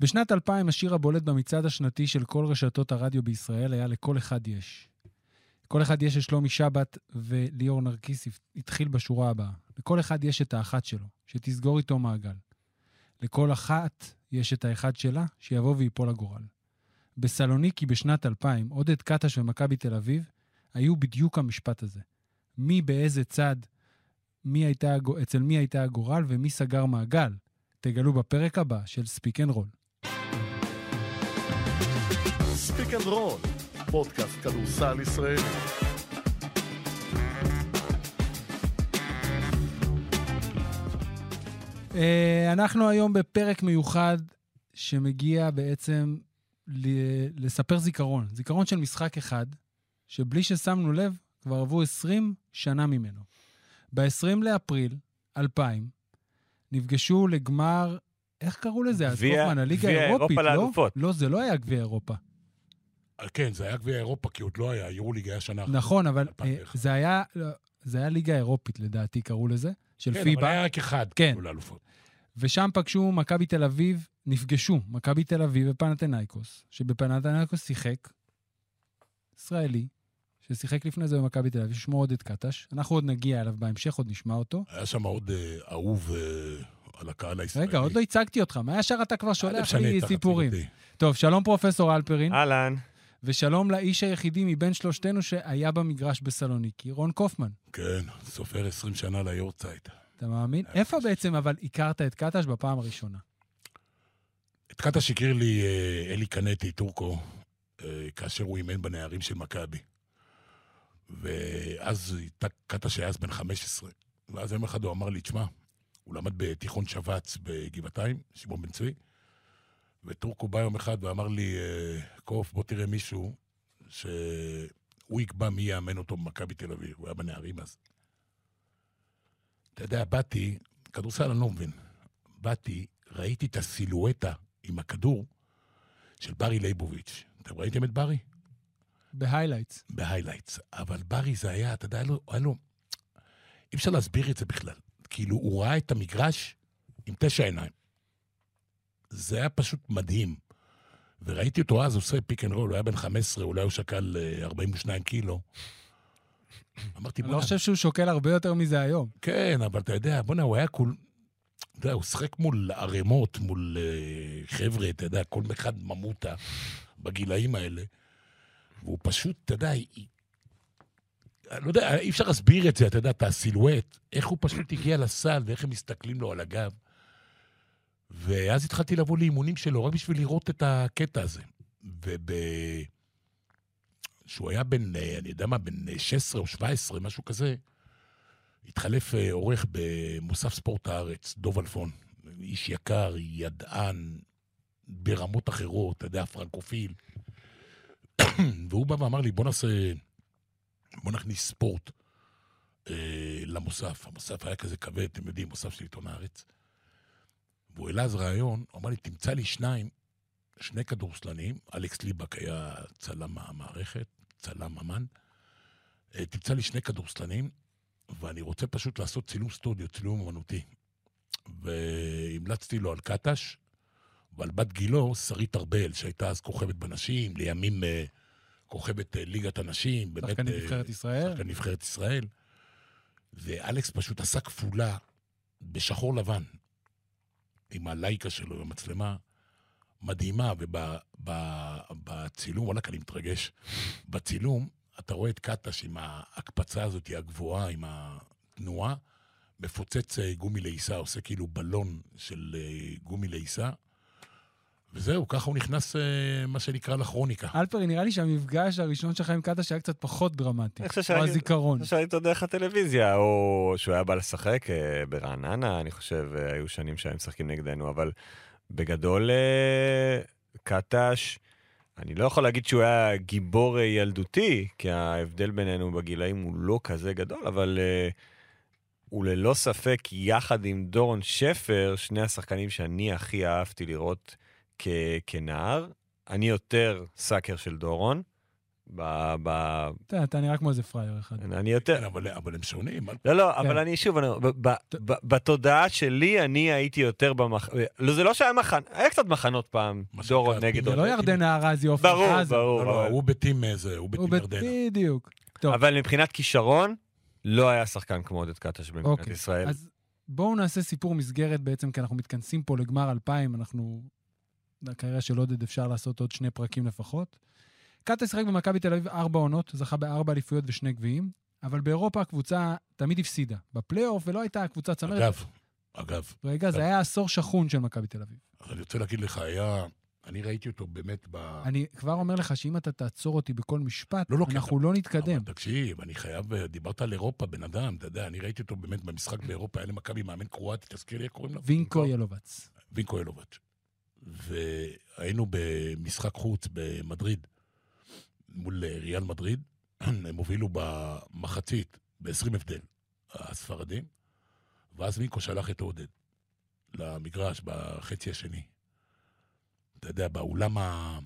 בשנת 2000 השיר הבולט במצעד השנתי של כל רשתות הרדיו בישראל היה "לכל אחד יש". כל אחד יש את שלומי שבת וליאור נרקיס התחיל בשורה הבאה. לכל אחד יש את האחת שלו, שתסגור איתו מעגל. לכל אחת יש את האחד שלה, שיבוא ויפול הגורל. בסלוניקי בשנת 2000, עודד קטש ומכבי תל אביב היו בדיוק המשפט הזה. מי באיזה צד, מי הייתה, אצל מי הייתה הגורל ומי סגר מעגל. תגלו בפרק הבא של ספיק אנד רול. ספיק אנד רול, פודקאסט כדורסל ישראלי. אה, אנחנו היום בפרק מיוחד שמגיע בעצם לספר זיכרון. זיכרון של משחק אחד, שבלי ששמנו לב, כבר עברו 20 שנה ממנו. ב-20 לאפריל 2000 נפגשו לגמר, איך קראו לזה? אז קופמן, הליגה האירופית, לא? לאלופות. לא, זה לא היה גביע אירופה. אה, כן, זה היה גביע אירופה, כי עוד לא היה, יורוליג היה שנה אחת. נכון, אבל אה, זה היה, זה היה ליגה אירופית, לדעתי קראו לזה, של כן, פיבה. כן, אבל היה רק אחד, כן. לאלופות. ושם פגשו מכבי תל אביב, נפגשו מכבי תל אביב ופנתנייקוס, שבפנתנייקוס שיחק ישראלי, ששיחק לפני זה במכבי תל אביב, ששמו עודד קטש. אנחנו עוד נגיע אליו בהמשך, עוד נשמע אותו. היה שם עוד אה, אהוב אה, על הקהל הישראלי. רגע, עוד לא הצגתי אותך. מה ישר אתה כבר שולח לי סיפורים? טוב, שלום פרופסור אלפרין. אהלן. ושלום לאיש היחידי מבין שלושתנו שהיה במגרש בסלוניקי, רון קופמן. כן, סופר 20 שנה ליורצייט. אתה מאמין? איפה בעצם אבל הכרת את קטש בפעם הראשונה? את קטש הכיר לי אה, אלי קנטי, טורקו, אה, כאשר הוא אימן בנערים של מכבי. ואז קטש היה אז בן 15. ואז יום אחד הוא אמר לי, תשמע, הוא למד בתיכון שבץ בגבעתיים, שמעון בן צבי, וטורקו בא יום אחד ואמר לי, אה, קוף, בוא תראה מישהו שהוא יקבע מי יאמן אותו במכבי תל אביב. הוא היה בנערים אז. אתה יודע, באתי, כדורסל אני לא מבין. באתי, ראיתי את הסילואטה עם הכדור של ברי ליבוביץ'. אתם ראיתם את ברי? ב highlights. ב highlights. אבל ברי זה היה, אתה יודע, היה לו, היה לו... אי אפשר להסביר את זה בכלל. כאילו, הוא ראה את המגרש עם תשע עיניים. זה היה פשוט מדהים. וראיתי אותו אז עושה pick and roll, הוא היה בן 15, אולי הוא שקל 42 אה, קילו. אמרתי, בוא'נה... אני לא חושב שהוא שוקל הרבה יותר מזה היום. כן, אבל אתה יודע, בוא'נה, הוא היה כול... אתה יודע, הוא שחק מול ערימות, מול uh, חבר'ה, אתה יודע, כל אחד ממותה בגילאים האלה. והוא פשוט, אתה יודע, היא... לא יודע, אי אפשר להסביר את זה, אתה יודע, את הסילואט, איך הוא פשוט הגיע לסל ואיך הם מסתכלים לו על הגב. ואז התחלתי לבוא לאימונים שלו, רק בשביל לראות את הקטע הזה. וב... שהוא היה בן, אה, אני יודע מה, בן 16 או 17, משהו כזה, התחלף אה, עורך במוסף ספורט הארץ, דוב אלפון. איש יקר, ידען, ברמות אחרות, אתה יודע, פרנקופיל. והוא בא ואמר לי, בוא נעשה, בוא נכניס ספורט אה, למוסף. המוסף היה כזה כבד, אתם יודעים, מוסף של עיתון הארץ. והוא העלה אז רעיון, הוא אמר לי, תמצא לי שניים, שני כדורסלנים, אלכס ליבק היה צלם המערכת, צלם אמן, אה, תמצא לי שני כדורסלנים, ואני רוצה פשוט לעשות צילום סטודיו, צילום אמנותי. והמלצתי לו על קטש, ועל בת גילו, שרית ארבל, שהייתה אז כוכבת בנשים, לימים uh, כוכבת uh, ליגת הנשים. שחקן uh, נבחרת ישראל. שחקן נבחרת ישראל. ואלכס פשוט עשה כפולה בשחור לבן, עם הלייקה שלו, עם המצלמה מדהימה, ובצילום, וואלכ, אני מתרגש. בצילום, אתה רואה את קטש עם ההקפצה הזאת, הגבוהה, עם התנועה, מפוצץ גומי לעיסה, עושה כאילו בלון של גומי לעיסה. וזהו, ככה הוא נכנס, אה, מה שנקרא, לכרוניקה. אלפרי, נראה לי שהמפגש הראשון שלך עם קטש היה קצת פחות דרמטי. או הזיכרון. אני חושב שהיית עוד דרך הטלוויזיה, או שהוא היה בא לשחק אה, ברעננה, אני חושב, אה, היו שנים שהיו משחקים נגדנו, אבל בגדול, קטש, אני לא יכול להגיד שהוא היה גיבור ילדותי, כי ההבדל בינינו בגילאים הוא לא כזה גדול, אבל... הוא ללא ספק, יחד עם דורון שפר, שני השחקנים שאני הכי אהבתי לראות כ- כנער. אני יותר סאקר של דורון, ב... ב... אתה אתה נראה כמו איזה פראייר אחד. אני יותר... כן, אבל אבל הם שונים. לא, לא, כן. אבל אני שוב, אני ב- ב- ב- בתודעה שלי, אני הייתי יותר במח... לא, זה לא שהיה מחנ... היה קצת מחנות פעם, מה דורו שנקרא, נגד זה. לא ירדן ארזי עופר ברור, חזה. ברור. לא, לא, הוא בטים איזה, הוא בטים הוא ירדנה. בדיוק. טוב. אבל מבחינת כישרון, לא היה שחקן כמו עודד קטש במדינת אוקיי, ישראל. אז בואו נעשה סיפור מסגרת בעצם, כי אנחנו מתכנסים פה לגמר 2000, אנחנו... לקריירה של עודד אפשר לעשות עוד שני פרקים לפחות. קאטה שיחק במכבי תל אביב ארבע עונות, זכה בארבע אליפויות ושני גביעים, אבל באירופה הקבוצה תמיד הפסידה. בפלייאוף, ולא הייתה קבוצה צמרת. אגב, אגב, רגע, זה היה עשור שחון של מכבי תל אביב. אז אני רוצה להגיד לך, היה... אני ראיתי אותו באמת ב... אני כבר אומר לך שאם אתה תעצור אותי בכל משפט, לא, לא, אנחנו לא נתקדם. אבל תקשיב, אני חייב, דיברת על אירופה, בן אדם, אתה יודע, אני ראיתי אותו באמת במשחק באירופה, היה למכבי מאמן קרואטי, תזכיר לי איך קוראים לו? וינקו ילובץ. וינקו אלובץ'. והיינו במשחק חוץ במדריד, מול ריאל מדריד, הם הובילו במחצית, ב-20 הבדל, הספרדים, ואז וינקו שלח את עודד למגרש בחצי השני. אתה יודע, באולם ה...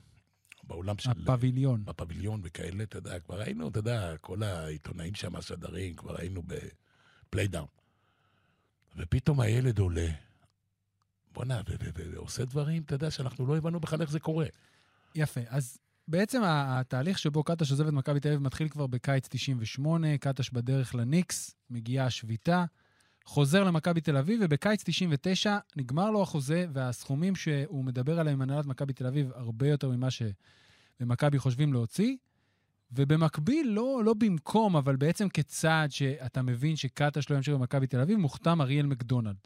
באולם של... הפביליון. בפביליון וכאלה, אתה יודע, כבר היינו, אתה יודע, כל העיתונאים שם, השדרים, כבר היינו ב play down. ופתאום הילד עולה, בואנה, ועושה דברים, אתה יודע, שאנחנו לא הבנו בכלל איך זה קורה. יפה. אז בעצם התהליך שבו קטש עוזב את מכבי תל אביב מתחיל כבר בקיץ 98, קטש בדרך לניקס, מגיעה השביתה, חוזר למכבי תל אביב, ובקיץ 99 נגמר לו החוזה, והסכומים שהוא מדבר עליהם עם הנהלת מכבי תל אביב הרבה יותר ממה שבמכבי חושבים להוציא. ובמקביל, לא, לא במקום, אבל בעצם כצעד שאתה מבין שקטש לא ימשיך במכבי תל אביב, מוחתם אריאל מקדונלד.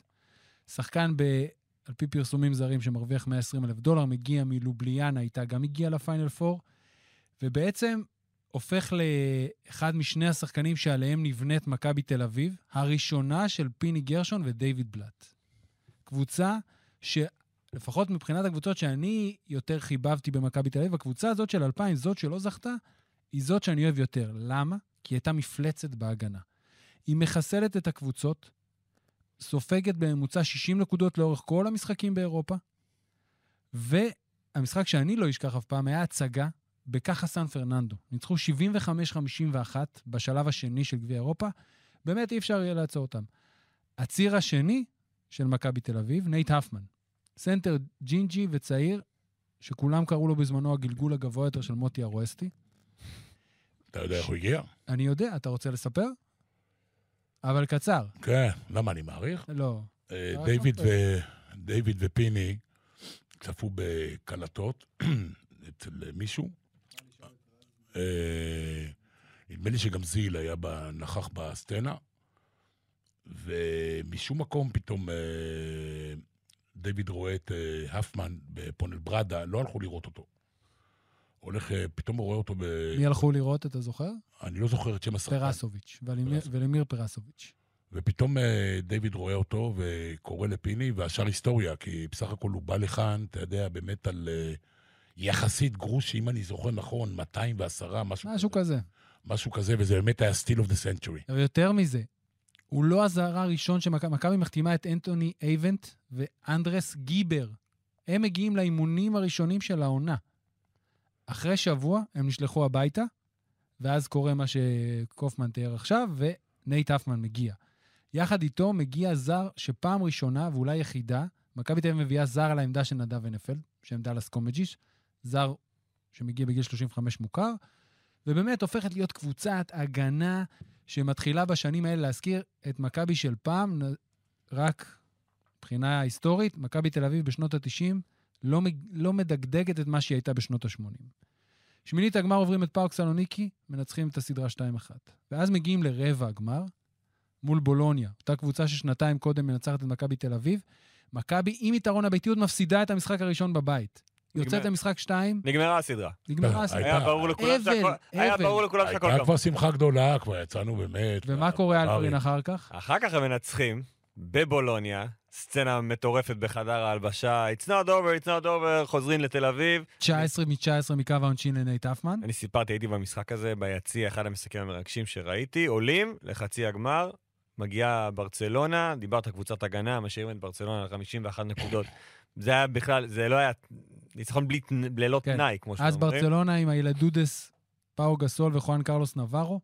שחקן ב... על פי פרסומים זרים שמרוויח 120 אלף דולר, מגיע מלובליאנה, איתה גם הגיע לפיינל פור, ובעצם הופך לאחד משני השחקנים שעליהם נבנית מכבי תל אביב, הראשונה של פיני גרשון ודייוויד בלאט. קבוצה שלפחות מבחינת הקבוצות שאני יותר חיבבתי במכבי תל אביב, הקבוצה הזאת של 2000, זאת שלא זכתה, היא זאת שאני אוהב יותר. למה? כי היא הייתה מפלצת בהגנה. היא מחסלת את הקבוצות, סופגת בממוצע 60 נקודות לאורך כל המשחקים באירופה, והמשחק שאני לא אשכח אף פעם היה הצגה בקאחה סן פרננדו. ניצחו 75-51 בשלב השני של גביע אירופה, באמת אי אפשר יהיה לעצור אותם. הציר השני של מכבי תל אביב, נייט הפמן. סנטר ג'ינג'י וצעיר, שכולם קראו לו בזמנו הגלגול הגבוה יותר של מוטי ארואסטי. אתה יודע איך הוא הגיע? אני יודע, אתה רוצה לספר? אבל קצר. כן, למה אני מעריך? לא. אה, רק דיוויד נופל. ו- דיוויד ופיני צפו בקלטות אצל מישהו. אה, נדמה לי שגם זיל היה נכח בסצנה, ומשום מקום פתאום אה, דיוויד רואה את הפמן בפואנלברדה, לא הלכו לראות אותו. הולך, אה, פתאום הוא רואה אותו ב... מי הלכו לראות, אתה זוכר? אני לא זוכר את שם השחקן. פרסוביץ', ולמיר- פרסוביץ'. ופתאום אה, דיוויד רואה אותו וקורא לפיני, והשאר היסטוריה, כי בסך הכל הוא בא לכאן, אתה יודע, באמת על אה, יחסית גרוש, אם אני זוכר נכון, 210, משהו, משהו כזה. משהו כזה, וזה באמת היה steal of the century. יותר מזה, הוא לא הזר הראשון שמכבי מחתימה את אנטוני אייבנט ואנדרס גיבר. הם מגיעים לאימונים הראשונים של העונה. אחרי שבוע הם נשלחו הביתה, ואז קורה מה שקופמן תיאר עכשיו, ונייט אפמן מגיע. יחד איתו מגיע זר שפעם ראשונה, ואולי יחידה, מכבי תל אביב מביאה זר על העמדה של נדב הנפלד, שם דאלאס קומג'יש, זר שמגיע בגיל 35 מוכר, ובאמת הופכת להיות קבוצת הגנה שמתחילה בשנים האלה להזכיר את מכבי של פעם, רק מבחינה היסטורית, מכבי תל אביב בשנות ה-90 לא, לא מדגדגת את מה שהיא הייתה בשנות ה-80. שמינית הגמר עוברים את פארק סלוניקי, מנצחים את הסדרה 2-1. ואז מגיעים לרבע הגמר מול בולוניה, אותה קבוצה ששנתיים קודם מנצחת את מכבי תל אביב. מכבי עם יתרון הביתיות מפסידה את המשחק הראשון בבית. יוצאת. למשחק 2, נגמרה הסדרה. נגמרה אה, הסדרה. הייתה- היה ברור לכולם שהכל... היה. ברור לכולם שהכל הייתה גמור. כבר שמחה גדולה, כבר יצאנו באמת. ומה קורה. אלפרין, אחר כך? אחר כך הם מנצחים בבולוניה, סצנה מטורפת בחדר ההלבשה, It's not over, it's not over, חוזרים לתל אביב. 19 מ-19 מקו העונשין לנייט אפמן. אני סיפרתי, הייתי במשחק הזה ביציע, אחד המשחקים המרגשים שראיתי, עולים לחצי הגמר, מגיעה ברצלונה, דיברת קבוצת הגנה, משאירים את ברצלונה על 51 נקודות. זה היה בכלל, זה לא היה ניצחון בלי, ללא כן. תנאי, כמו אז שאתם אומרים. ברצלונה עם הילדודס פאו גסול וחואן קרלוס נברו.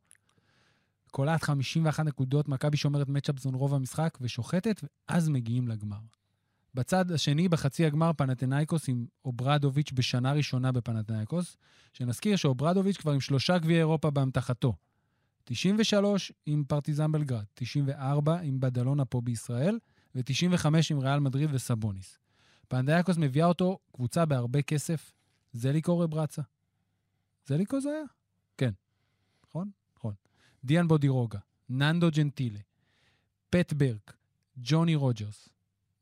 קולעת 51 נקודות, מכבי שומרת matchup zone רוב המשחק ושוחטת, ואז מגיעים לגמר. בצד השני, בחצי הגמר, פנתנאיקוס עם אוברדוביץ' בשנה ראשונה בפנתנאיקוס, שנזכיר שאוברדוביץ' כבר עם שלושה גביעי אירופה באמתחתו. 93 עם פרטיזן בלגרד, 94 עם בדלונה פה בישראל, ו-95 עם ריאל מדריד וסבוניס. פנתנאיקוס מביאה אותו קבוצה בהרבה כסף, זליקו רברצה. זליקו זה היה? דיאן בודירוגה, ננדו ג'נטילה, פט ברק, ג'וני רוג'רס,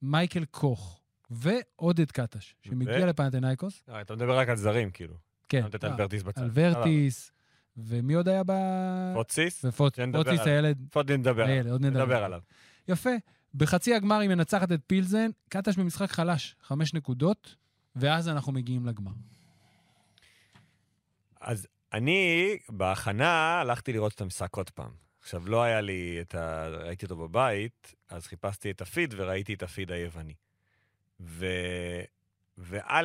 מייקל קוך ועודד קטש, שמגיע ו- לפנתנאיקוס. אה, אתה מדבר רק על זרים, כאילו. כן. אה, על ורטיס בצד. על ורטיס, ומי עוד היה ב... פוציס? פוציס. הילד. עוד נדבר עליו. עוד. נדבר עליו. יפה. בחצי הגמר היא מנצחת את פילזן, קטש במשחק חלש, חמש נקודות, ואז אנחנו מגיעים לגמר. אז אני, בהכנה, הלכתי לראות את המשחק עוד פעם. עכשיו, לא היה לי את ה... ראיתי אותו בבית, אז חיפשתי את הפיד וראיתי את הפיד היווני. ו... וא',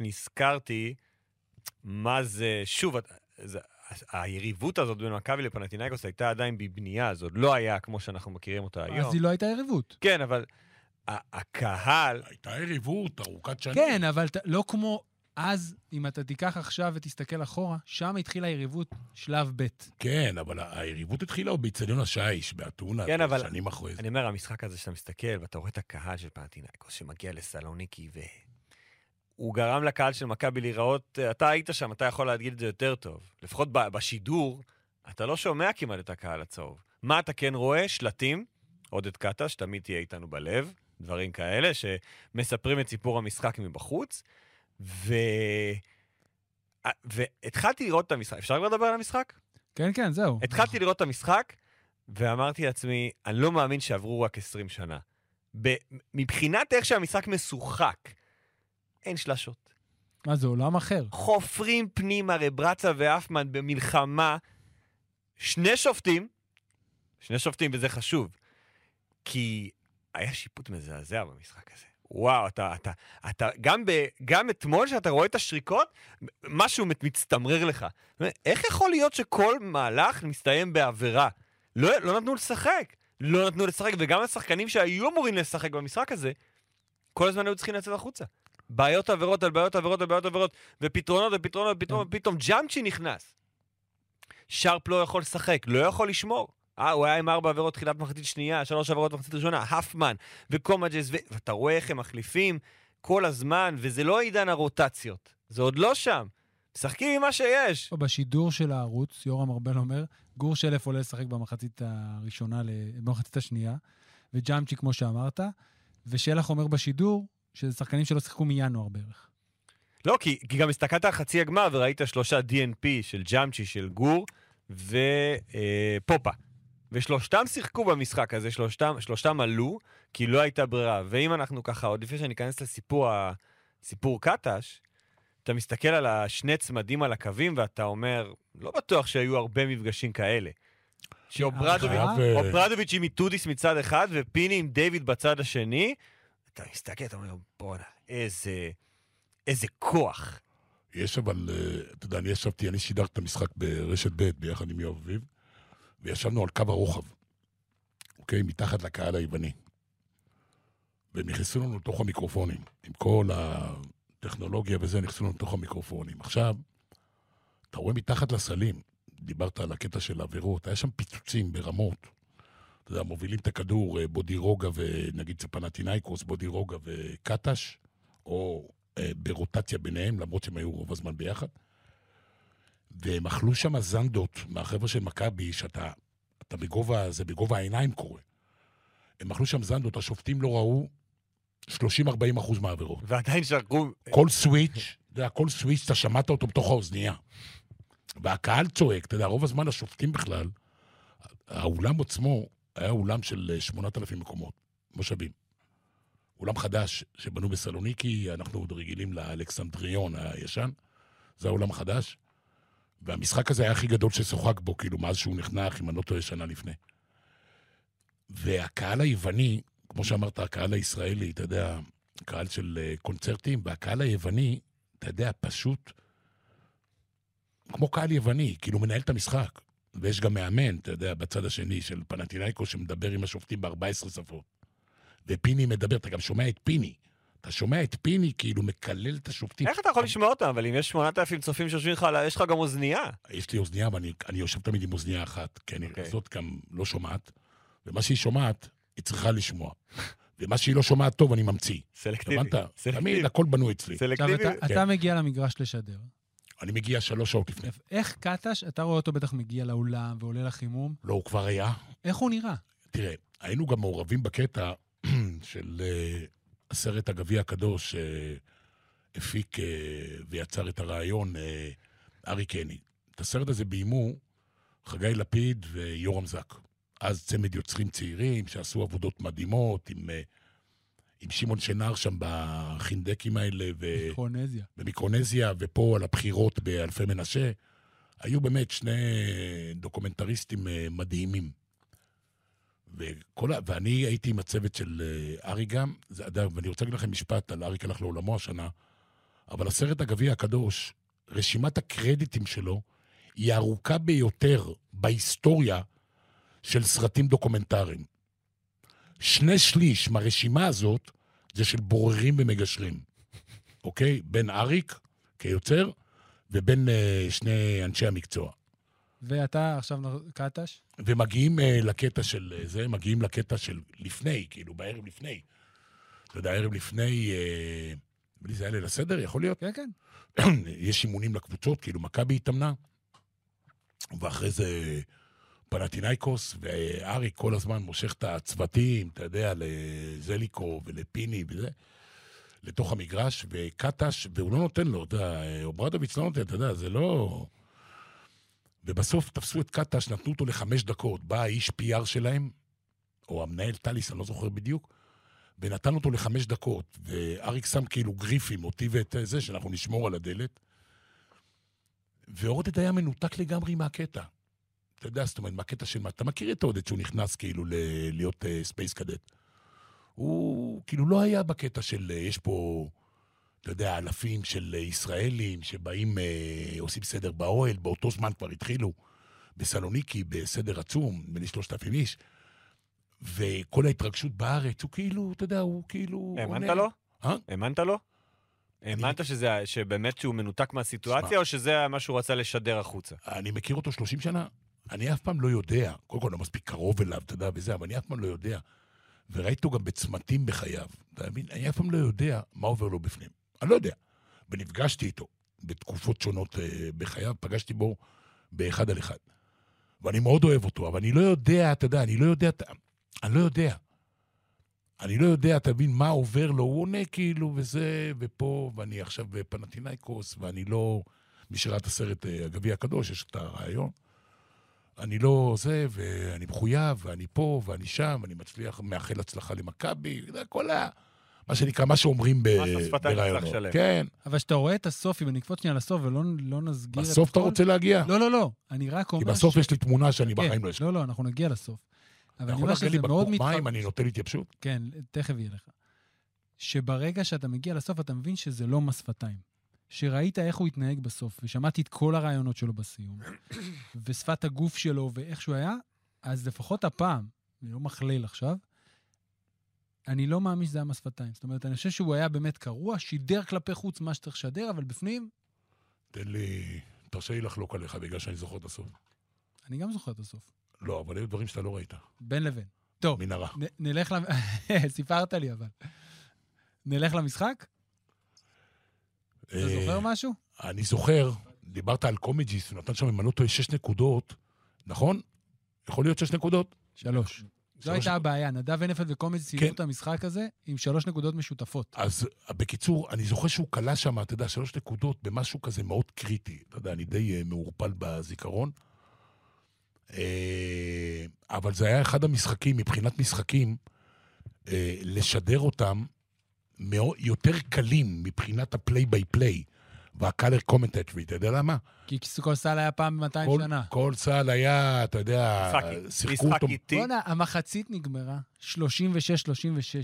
נזכרתי מה זה, שוב, את- זה, היריבות הזאת בין מכבי לפנטינאיקוס הייתה עדיין בבנייה, זה עוד לא היה כמו שאנחנו מכירים אותה היום. אז היא לא הייתה יריבות. כן, אבל ה- הקהל, הייתה יריבות ארוכת שנים. כן, אבל לא כמו אז, אם אתה תיקח עכשיו ותסתכל אחורה, שם התחילה יריבות שלב ב'. כן, אבל היריבות התחילה עוד באיצטדיון השיש, באתונה, כן, אבל- שנים אחרי זה. אני אומר, המשחק הזה שאתה מסתכל, ואתה רואה את הקהל של פנטינאיקוס שמגיע לסלוניקי, והוא גרם לקהל של מכבי להיראות, אתה היית שם, אתה יכול להגיד את זה יותר טוב. לפחות בשידור, אתה לא שומע כמעט את הקהל הצהוב. מה אתה כן רואה? שלטים, עודד קטש, תמיד תהיה איתנו בלב, דברים כאלה, שמספרים את סיפור המשחק מבחוץ, ו... אה, והתחלתי לראות את המשחק. אפשר כבר לדבר על המשחק? כן, כן, זהו. התחלתי לראות את המשחק, ואמרתי לעצמי, אני לא מאמין שעברו רק 20 שנה. ב- מבחינת איך שהמשחק משוחק, אין שלשות. מה זה, עולם אחר. חופרים פנימה רברצה ואפמן במלחמה, שני שופטים, שני שופטים, וזה חשוב, כי היה שיפוט מזעזע במשחק הזה. וואו, אתה, אתה, אתה, גם, ב, גם אתמול שאתה רואה את השריקות, משהו מצטמרר לך. איך יכול להיות שכל מהלך מסתיים בעבירה? לא, לא נתנו לשחק. לא נתנו לשחק, וגם השחקנים שהיו אמורים לשחק במשחק הזה, כל הזמן היו צריכים לצאת החוצה. בעיות עבירות על בעיות עבירות על בעיות עבירות, ופתרונות ופתרונות ופתרונות, פתאום ג'אמצ'י נכנס. שרפ לא יכול לשחק, לא יכול לשמור. אה, הוא היה עם ארבע עבירות תחילת מחצית שנייה, שלוש עבירות מחצית ראשונה, הפמן וקומג'ס, ו... ואתה רואה איך הם מחליפים כל הזמן, וזה לא עידן הרוטציות. זה עוד לא שם. משחקים עם מה שיש. בשידור של הערוץ, יורם ארבל אומר, גור שלף עולה לשחק במחצית הראשונה, במחצית השנייה, וג'אמצ'י, כמו שאמרת, ושלח אומר בשידור, שזה שחקנים שלא שיחקו מינואר בערך. לא, כי, כי גם הסתכלת על חצי הגמר וראית שלושה DNP של ג'אמצ'י, של גור ופופה. ושלושתם שיחקו במשחק הזה, שלושתם, שלושתם עלו, כי לא הייתה ברירה. ואם אנחנו ככה, עוד לפני שאני אכנס לסיפור סיפור קטש, אתה מסתכל על השני צמדים על הקווים ואתה אומר, לא בטוח שהיו הרבה מפגשים כאלה. שאוברדוביץ' חייב, אה, עם איטודיס מצד אחד ופיני עם דיוויד בצד השני, אתה מסתכל, אתה אומר, בואנה, איזה, איזה כוח. יש אבל, אה, אתה יודע, אני ישבתי, אני שידרתי את המשחק ברשת ב' ביחד עם יואב אביב, וישבנו על קו הרוחב, אוקיי? מתחת לקהל היווני. והם נכנסו לנו לתוך המיקרופונים, עם כל הטכנולוגיה וזה, נכנסו לנו לתוך המיקרופונים. עכשיו, אתה רואה מתחת לסלים, דיברת על הקטע של עבירות, היה שם פיצוצים ברמות. אתה יודע, מובילים את הכדור אה, בודירוגה ונגיד זה פנטינאיקוס, בודירוגה וקטש, או אה, ברוטציה ביניהם, למרות שהם היו רוב הזמן ביחד. והם אכלו שם זנדות מהחבר'ה של מכבי, שאתה אתה בגובה, זה בגובה העיניים קורה. הם אכלו שם זנדות, השופטים לא ראו 30-40 אחוז מהעבירות. ועדיין שרקו... כל סוויץ', אתה יודע, כל סוויץ', אתה שמעת אותו בתוך האוזנייה. והקהל צועק, אתה יודע, רוב הזמן השופטים בכלל, האולם עצמו היה אולם של אה, 8,000 מקומות, מושבים. אולם חדש שבנו בסלוניקי, אנחנו עוד רגילים לאלכסנדריון הישן, זה האולם החדש. והמשחק הזה היה הכי גדול ששוחק בו, כאילו, מאז שהוא נחנך, אם אני לא טועה, שנה לפני. והקהל היווני, כמו שאמרת, הקהל הישראלי, אתה יודע, קהל של אה, קונצרטים, והקהל היווני, אתה יודע, פשוט כמו קהל יווני, כאילו מנהל את המשחק. ויש גם מאמן, אתה יודע, בצד השני של פנטינאיקו, שמדבר עם השופטים ב-14 שפות. ופיני מדבר, אתה גם שומע את פיני. אתה שומע את פיני כאילו מקלל את השופטים. איך אתה יכול לשמוע אותם? אבל אם יש 8,000 צופים שיושבים לך, יש לך גם אוזנייה. יש לי אוזנייה, ואני אני יושב תמיד עם אוזנייה אחת, כי אני, אוקיי. זאת גם לא שומעת, ומה שהיא שומעת, היא צריכה לשמוע. ומה שהיא לא שומעת טוב, אני ממציא. סלקטיבי. הבנת? תמיד. הכל בנוי אצלי. סלקטיבי. אתה, אתה מגיע למגרש לשדר. אני מגיע שלוש שעות לפני. איך קטש, אתה רואה אותו בטח מגיע לאולם ועולה לחימום, לא, הוא כבר היה. איך הוא נראה? תראה, היינו גם מעורבים בקטע של אה, הסרט הגביע הקדוש שהפיק אה, ויצר את הרעיון אה, ארי קני. את הסרט הזה ביימו חגי לפיד ויורם זק. אז צמד יוצרים צעירים שעשו עבודות מדהימות עם, אה, עם שמעון שנר שם בחינדקים האלה ו... מיקרונזיה. במיקרונזיה ופה על הבחירות באלפי מנשה. היו באמת שני דוקומנטריסטים אה, מדהימים. וכל. ואני הייתי עם הצוות של אה, ארי גם, זה, ואני רוצה להגיד לכם משפט על אריק הלך לעולמו השנה, אבל הסרט הגביע הקדוש, רשימת הקרדיטים שלו היא הארוכה ביותר בהיסטוריה של סרטים דוקומנטריים. שני שליש מהרשימה הזאת זה של בוררים ומגשרים, אוקיי? בין אריק כיוצר ובין אה, שני אנשי המקצוע. ואתה עכשיו קטש? ומגיעים אה, לקטע של אה, זה, מגיעים לקטע של לפני, כאילו, בערב לפני. אתה יודע, ערב לפני, אה, נדמה לי זה היה ליל הסדר, יכול להיות? כן, כן. יש אימונים לקבוצות, כאילו מכבי התאמנה, ואחרי זה פנטינאיקוס, ואריק כל הזמן מושך את הצוותים, אתה יודע, לזליקו ולפיני וזה, לתוך המגרש, וקטש, והוא לא נותן לו, אתה יודע, אוברדוביץ' לא נותן, אתה יודע, זה לא... ובסוף תפסו את קטש, נתנו אותו לחמש דקות. בא האיש PR שלהם, או המנהל טליס, אני לא זוכר בדיוק, ונתן אותו לחמש דקות. ואריק שם כאילו גריפים, אותי ואת זה, שאנחנו נשמור על הדלת. ועודד היה מנותק לגמרי מהקטע. אתה יודע, זאת אומרת, מהקטע של מה... אתה מכיר את עודד שהוא נכנס כאילו ל- להיות space cadet. הוא כאילו לא היה בקטע של אה, יש פה, אתה יודע, אלפים של ישראלים שבאים, אה, עושים סדר באוהל, באותו זמן כבר התחילו בסלוניקי בסדר עצום, נדמה לי שלושת אלפים איש. וכל ההתרגשות בארץ, הוא כאילו, אתה יודע, הוא כאילו... האמנת. לו? אה? האמנת לו? האמנת שזה, שבאמת שהוא מנותק מהסיטואציה, או שזה מה שהוא רצה לשדר החוצה? אני מכיר אותו 30 שנה, אני אף פעם לא יודע, קודם כל לא מספיק קרוב אליו, אתה יודע, וזה, אבל אני אף פעם לא יודע. וראיתי אותו גם בצמתים בחייו, אתה מבין? אני אף פעם לא יודע מה עובר לו בפנים. אני לא יודע. ונפגשתי איתו בתקופות שונות אה, בחייו, פגשתי בו באחד על אחד. ואני מאוד אוהב אותו, אבל אני לא יודע, אתה יודע, אני לא יודע, אני לא יודע. אני לא יודע, אתה מבין, מה עובר לו, הוא עונה כאילו, וזה, ופה, ואני עכשיו בפנטינאיקוס, ואני לא... מי שראה את הסרט אה, הגביע הקדוש, יש את הרעיון. אני לא זה, ואני מחויב, ואני פה, ואני שם, ואני מצליח, מאחל הצלחה למכבי, זה כל ה... מה שנקרא, מה שאומרים ברעיונות. כן, אבל כשאתה רואה את הסוף, אם אני אקפוץ שנייה לסוף ולא לא נסגיר את בסוף אתה הכל- רוצה להגיע? לא, לא, לא. אני רק אומר... כי בסוף יש לי תמונה שאני כן, בחיים לא אשכח. לא, לא, אנחנו נגיע לסוף. אבל אני אומר שזה מאוד בקבוק מים. אני נותן התייבשות? כן, תכף יהיה לך. שברגע שאתה מגיע לסוף, אתה מבין שזה לא מס שפתיים. שראית איך הוא התנהג בסוף, ושמעתי את כל הרעיונות שלו בסיום, ושפת הגוף שלו ואיך שהוא היה, אז לפחות הפעם, אני לא מכליל עכשיו, אני לא מאמין שזה היה מס שפתיים. זאת אומרת, אני חושב שהוא היה באמת קרוע, שידר כלפי חוץ מה שצריך לשדר, אבל בפנים, תן לי... תרשה לי לחלוק עליך בגלל שאני זוכר את הסוף. אני גם זוכר את הסוף. לא, אבל היו דברים שאתה לא ראית. בין לבין. טוב, מנהרה. נ- נלך ל... סיפרת לי, אבל. נלך למשחק? אתה אה, זוכר משהו? אני זוכר, דיברת על קומג'יס, הוא נתן שם, אם אני לא טועה, שש נקודות, נכון? יכול להיות שש נקודות? שלוש. זו הייתה הבעיה, נדב הנפלד וקומץ סיימו כן. את המשחק הזה עם שלוש נקודות משותפות. אז בקיצור, אני זוכר שהוא קלע שם, אתה יודע, שלוש נקודות במשהו כזה מאוד קריטי. אתה יודע, אני די אה, מעורפל בזיכרון. אה, אבל זה היה אחד המשחקים, מבחינת משחקים, אה, לשדר אותם יותר קלים מבחינת ה play by play והקלר קומנטטרי, אתה יודע למה? כי כל סל היה פעם ב-200 כל, שנה. כל צה"ל היה, אתה יודע, שיחקו אותו. בוא'נה, המחצית נגמרה, 36-36.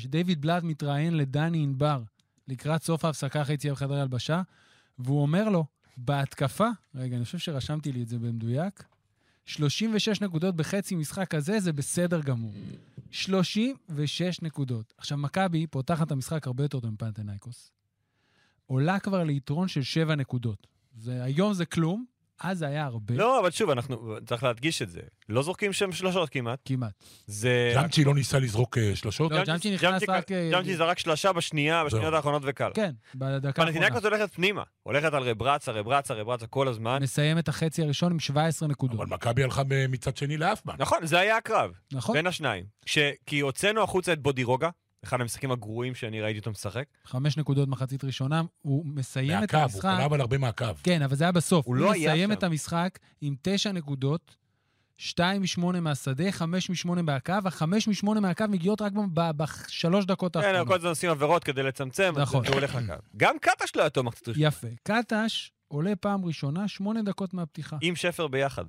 דיוויד בלאט מתראיין לדני ענבר לקראת סוף ההפסקה אחרי יציאה בחדר הלבשה, והוא אומר לו, בהתקפה, רגע, אני חושב שרשמתי לי את זה במדויק, 36 נקודות בחצי משחק הזה, זה בסדר גמור. 36 נקודות. עכשיו, מכבי פותחת את המשחק הרבה יותר טוב מפנתנייקוס. עולה כבר ליתרון של 7 נקודות. זה, היום זה כלום, אז זה היה הרבה. לא, אבל שוב, אנחנו, צריך להדגיש את זה. לא זורקים שם שלושות כמעט. כמעט. זה... ג'אמצ'י לא ניסה לזרוק אה, שלשות? לא, ג'אמצ'י נכנס רק... אה, ג'אמצ'י זרק שלושה בשנייה, בשניות. האחרונות וקל. כן, בדקה האחרונה. פנטינקוס הולכת פנימה. הולכת על רברצה, רברצה, רברצה כל הזמן. מסיים את החצי הראשון עם 17 נקודות. אבל מכבי הלכה מצד שני לאפמן. נכון, זה היה הקרב. נכון? בין השניים. כי הוצאנו החוצה את בודירוגה, אחד המשחקים הגרועים שאני ראיתי אותו משחק. חמש נקודות מחצית ראשונה, הוא מסיים את מהקו, הוא המשחק... קלע אבל הרבה מהקו. כן, אבל זה היה בסוף. הוא לא היה מסיים שם. את המשחק עם תשע נקודות, שתיים משמונה מהשדה, חמש משמונה מהקו, החמש משמונה מהקו מגיעות רק בשלוש דקות כן, האחרונות. כל הזמן עושים עבירות כדי לצמצם, נכון. הוא הולך לקו. גם קטש לא היה טוב מחצית ראשונה. יפה. קטש עולה פעם ראשונה, שמונה דקות מהפתיחה. עם שפר ביחד.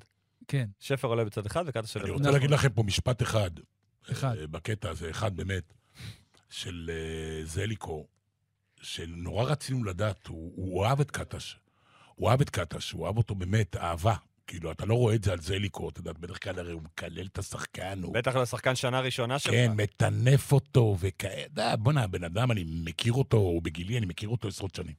כן, שפר עולה בצד אחד וקטש עולה אני בצד רוצה נכון. להגיד לכם פה משפט אחד. אחד. אה, בקטע הזה, אחד באמת, של אה, זליקו, שנורא רצינו לדעת, הוא, הוא אהב את קטש. הוא אהב את קטש, הוא אהב אותו באמת, אהבה. כאילו, אתה לא רואה את זה על זליקו, אתה יודע, בדרך כלל הרי הוא מקלל את השחקן, הוא... בטח לשחקן שנה ראשונה שלך. כן, מטנף אותו, וכאלה, בוא'נה, הבן אדם, אני מכיר אותו, הוא בגילי, אני מכיר אותו עשרות שנים.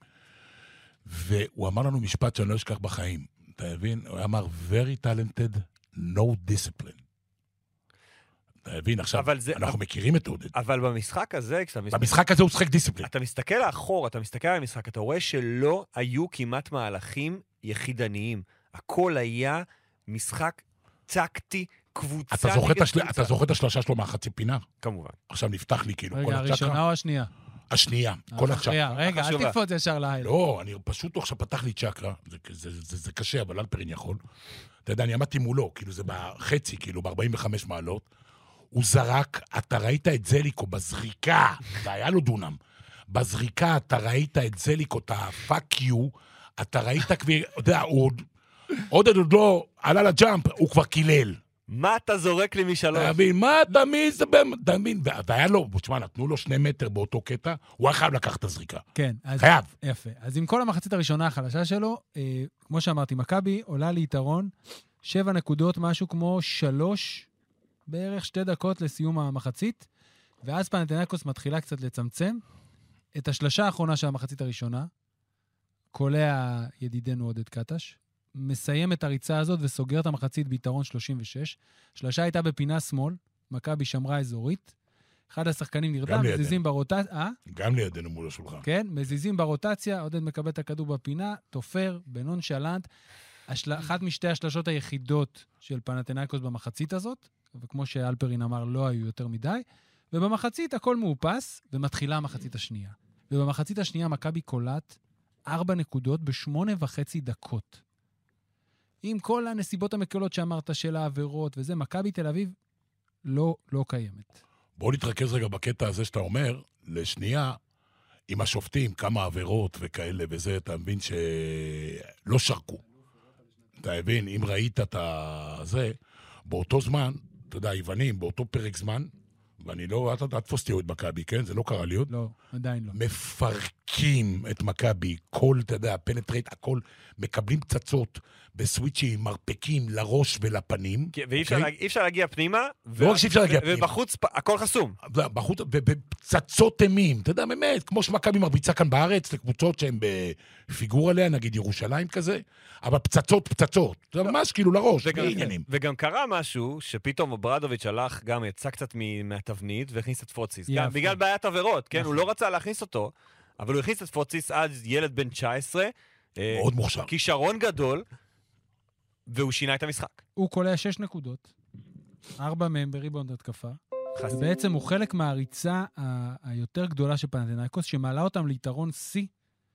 והוא אמר לנו משפט שאני לא אשכח בחיים, אתה מבין? הוא אמר, very talented, no discipline. אתה מבין? עכשיו, אבל זה- אנחנו מכירים את עודד. אבל במשחק הזה, כשאתה מסתכל... במשחק הזה הוא שחק דיסציפלין. אתה מסתכל לאחור, אתה מסתכל על המשחק, אתה רואה שלא היו כמעט מהלכים יחידניים. הכל היה משחק טקטי, קבוצה אתה זוכר את נגד השל- קבוצה. אתה זוכר את השלושה שלו מהחצי פינה? כמובן. עכשיו נפתח לי כאילו כל רגע, הראשונה הצ'קרה. או השנייה? השנייה, כל. הצ'קרה. רגע, אל. תקפוץ ישר לילה. לא, אני פשוט, הוא עכשיו פתח לי צ'קרה, זה, זה, זה, זה קשה, אבל אלפרין יכול. אתה יודע, אני עמדתי מולו, כאילו זה בחצי, כאילו ב-45 מעלות. הוא זרק, אתה ראית את זליקו בזריקה, והיה לו דונם. בזריקה אתה ראית את זליקו, את ה-fuck you, אתה ראית כבר, אתה יודע, הוא עוד... עודד עוד לא עלה לג'אמפ, הוא כבר קילל. מה אתה זורק לי משלוש? אתה מבין, מה אתה מבין, זה אתה מבין, והיה לו, תשמע, נתנו לו שני מטר באותו קטע, הוא היה חייב לקחת את הזריקה. כן, אז... חייב. יפה. אז עם כל המחצית הראשונה החלשה שלו, אה, כמו שאמרתי, מכבי עולה ליתרון, שבע נקודות, משהו כמו שלוש, בערך שתי דקות לסיום המחצית, ואז פנתנקוס מתחילה קצת לצמצם. את השלשה האחרונה של המחצית הראשונה, קולע ידידנו עודד קטש, מסיים את הריצה הזאת וסוגר את המחצית ביתרון 36. שלשה הייתה בפינה שמאל, מכבי שמרה אזורית. אחד השחקנים נרדם. מזיזים ברוטציה... אה? גם לידינו מול השולחן. כן, מזיזים ברוטציה, עודד מקבל את הכדור בפינה, תופר, בנונשלנט. השל... אחת משתי השלשות היחידות של פנתנאיקוס במחצית הזאת, וכמו שאלפרין אמר, לא היו יותר מדי, ובמחצית הכל מאופס, ומתחילה המחצית השנייה. ובמחצית השנייה מכבי קולט ארבע נקודות בשמונה וחצי דקות. עם כל הנסיבות המקלות שאמרת של העבירות וזה, מכבי תל אביב לא, לא קיימת. בואו נתרכז רגע בקטע הזה שאתה אומר, לשנייה, עם השופטים, כמה עבירות וכאלה וזה, אתה מבין שלא שרקו. אתה מבין, אם ראית את הזה, באותו זמן, אתה יודע, היוונים, באותו פרק זמן, ואני לא, אל תתפוס אותי אוהד מכבי, כן? זה לא קרה לי עוד. לא, עדיין לא. מפרקים את מכבי, כל, אתה יודע, penetrate, הכל, מקבלים פצצות בסוויצ'ים, מרפקים לראש ולפנים. ואי אפשר אוקיי? לה- אי אפשר להגיע פנימה. לא רק שאי אפשר להגיע פנימה. ובחוץ הכל חסום. בחוץ, ובפצצות אימים, אתה יודע, באמת, כמו שמכבי מרביצה כאן בארץ, לקבוצות שהן בפיגור עליה, נגיד ירושלים כזה, אבל פצצות, פצצות. זה ממש כאילו לראש, וגם- עניינים. וגם קרה משהו, שפתאום אברדוביץ' הלך, גם יצא קצת מהתבנית והכניס את פוציס. גם. בגלל בעיית עבירות, כן? הוא נכון. לא רצה להכניס אותו, אבל הוא הכניס את פוציס אז ילד בן 19, אה, מאוד מוכשר. כישרון גדול, והוא שינה את המשחק. הוא קולע שש נקודות, ארבע מהם בריבאונד התקפה, חס- ובעצם הוא חלק מהריצה ה- היותר גדולה של פנתנאיקוס, שמעלה אותם ליתרון שיא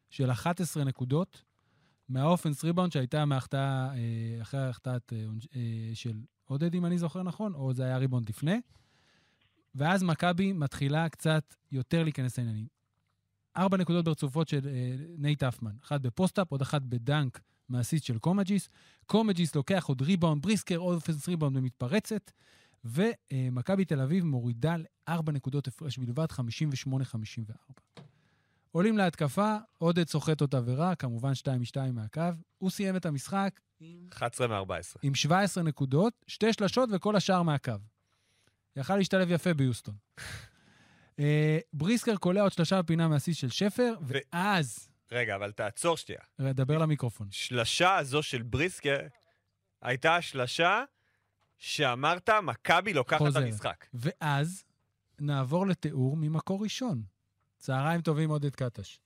של 11 נקודות מה offense rebound שהייתה מההחטאה, אה, אחרי ההחטאת אה, אה, של עודד, אם אני זוכר נכון, או זה היה ריבאונד לפני. ואז מכבי מתחילה קצת יותר להיכנס לעניינים. ארבע נקודות ברצופות של נייט אפמן, אחת ב post-up, עוד אחת ב dunk מאסיסט של קומג'יס. קומג'יס לוקח עוד ריבאונד, בריסקר, עוד offense rebound במתפרצת, ומכבי תל אביב מורידה לארבע נקודות הפרש בלבד, 58-54. עולים להתקפה, עודד סוחט אותה ורע, כמובן 2 מ-2 מהקו. הוא סיים את המשחק עם 11 מ-14. עם 17 נקודות, שתי שלשות וכל השאר מהקו. יכל להשתלב יפה ביוסטון. אה, בריסקר קולע עוד שלושה בפינה מהסיס של שפר, ואז, רגע, אבל תעצור שנייה. דבר למיקרופון. שלשה הזו של בריסקר הייתה השלשה שאמרת, מכבי לוקחת את. המשחק. ואז נעבור לתיאור ממקור ראשון. צהריים טובים, עודד קטש.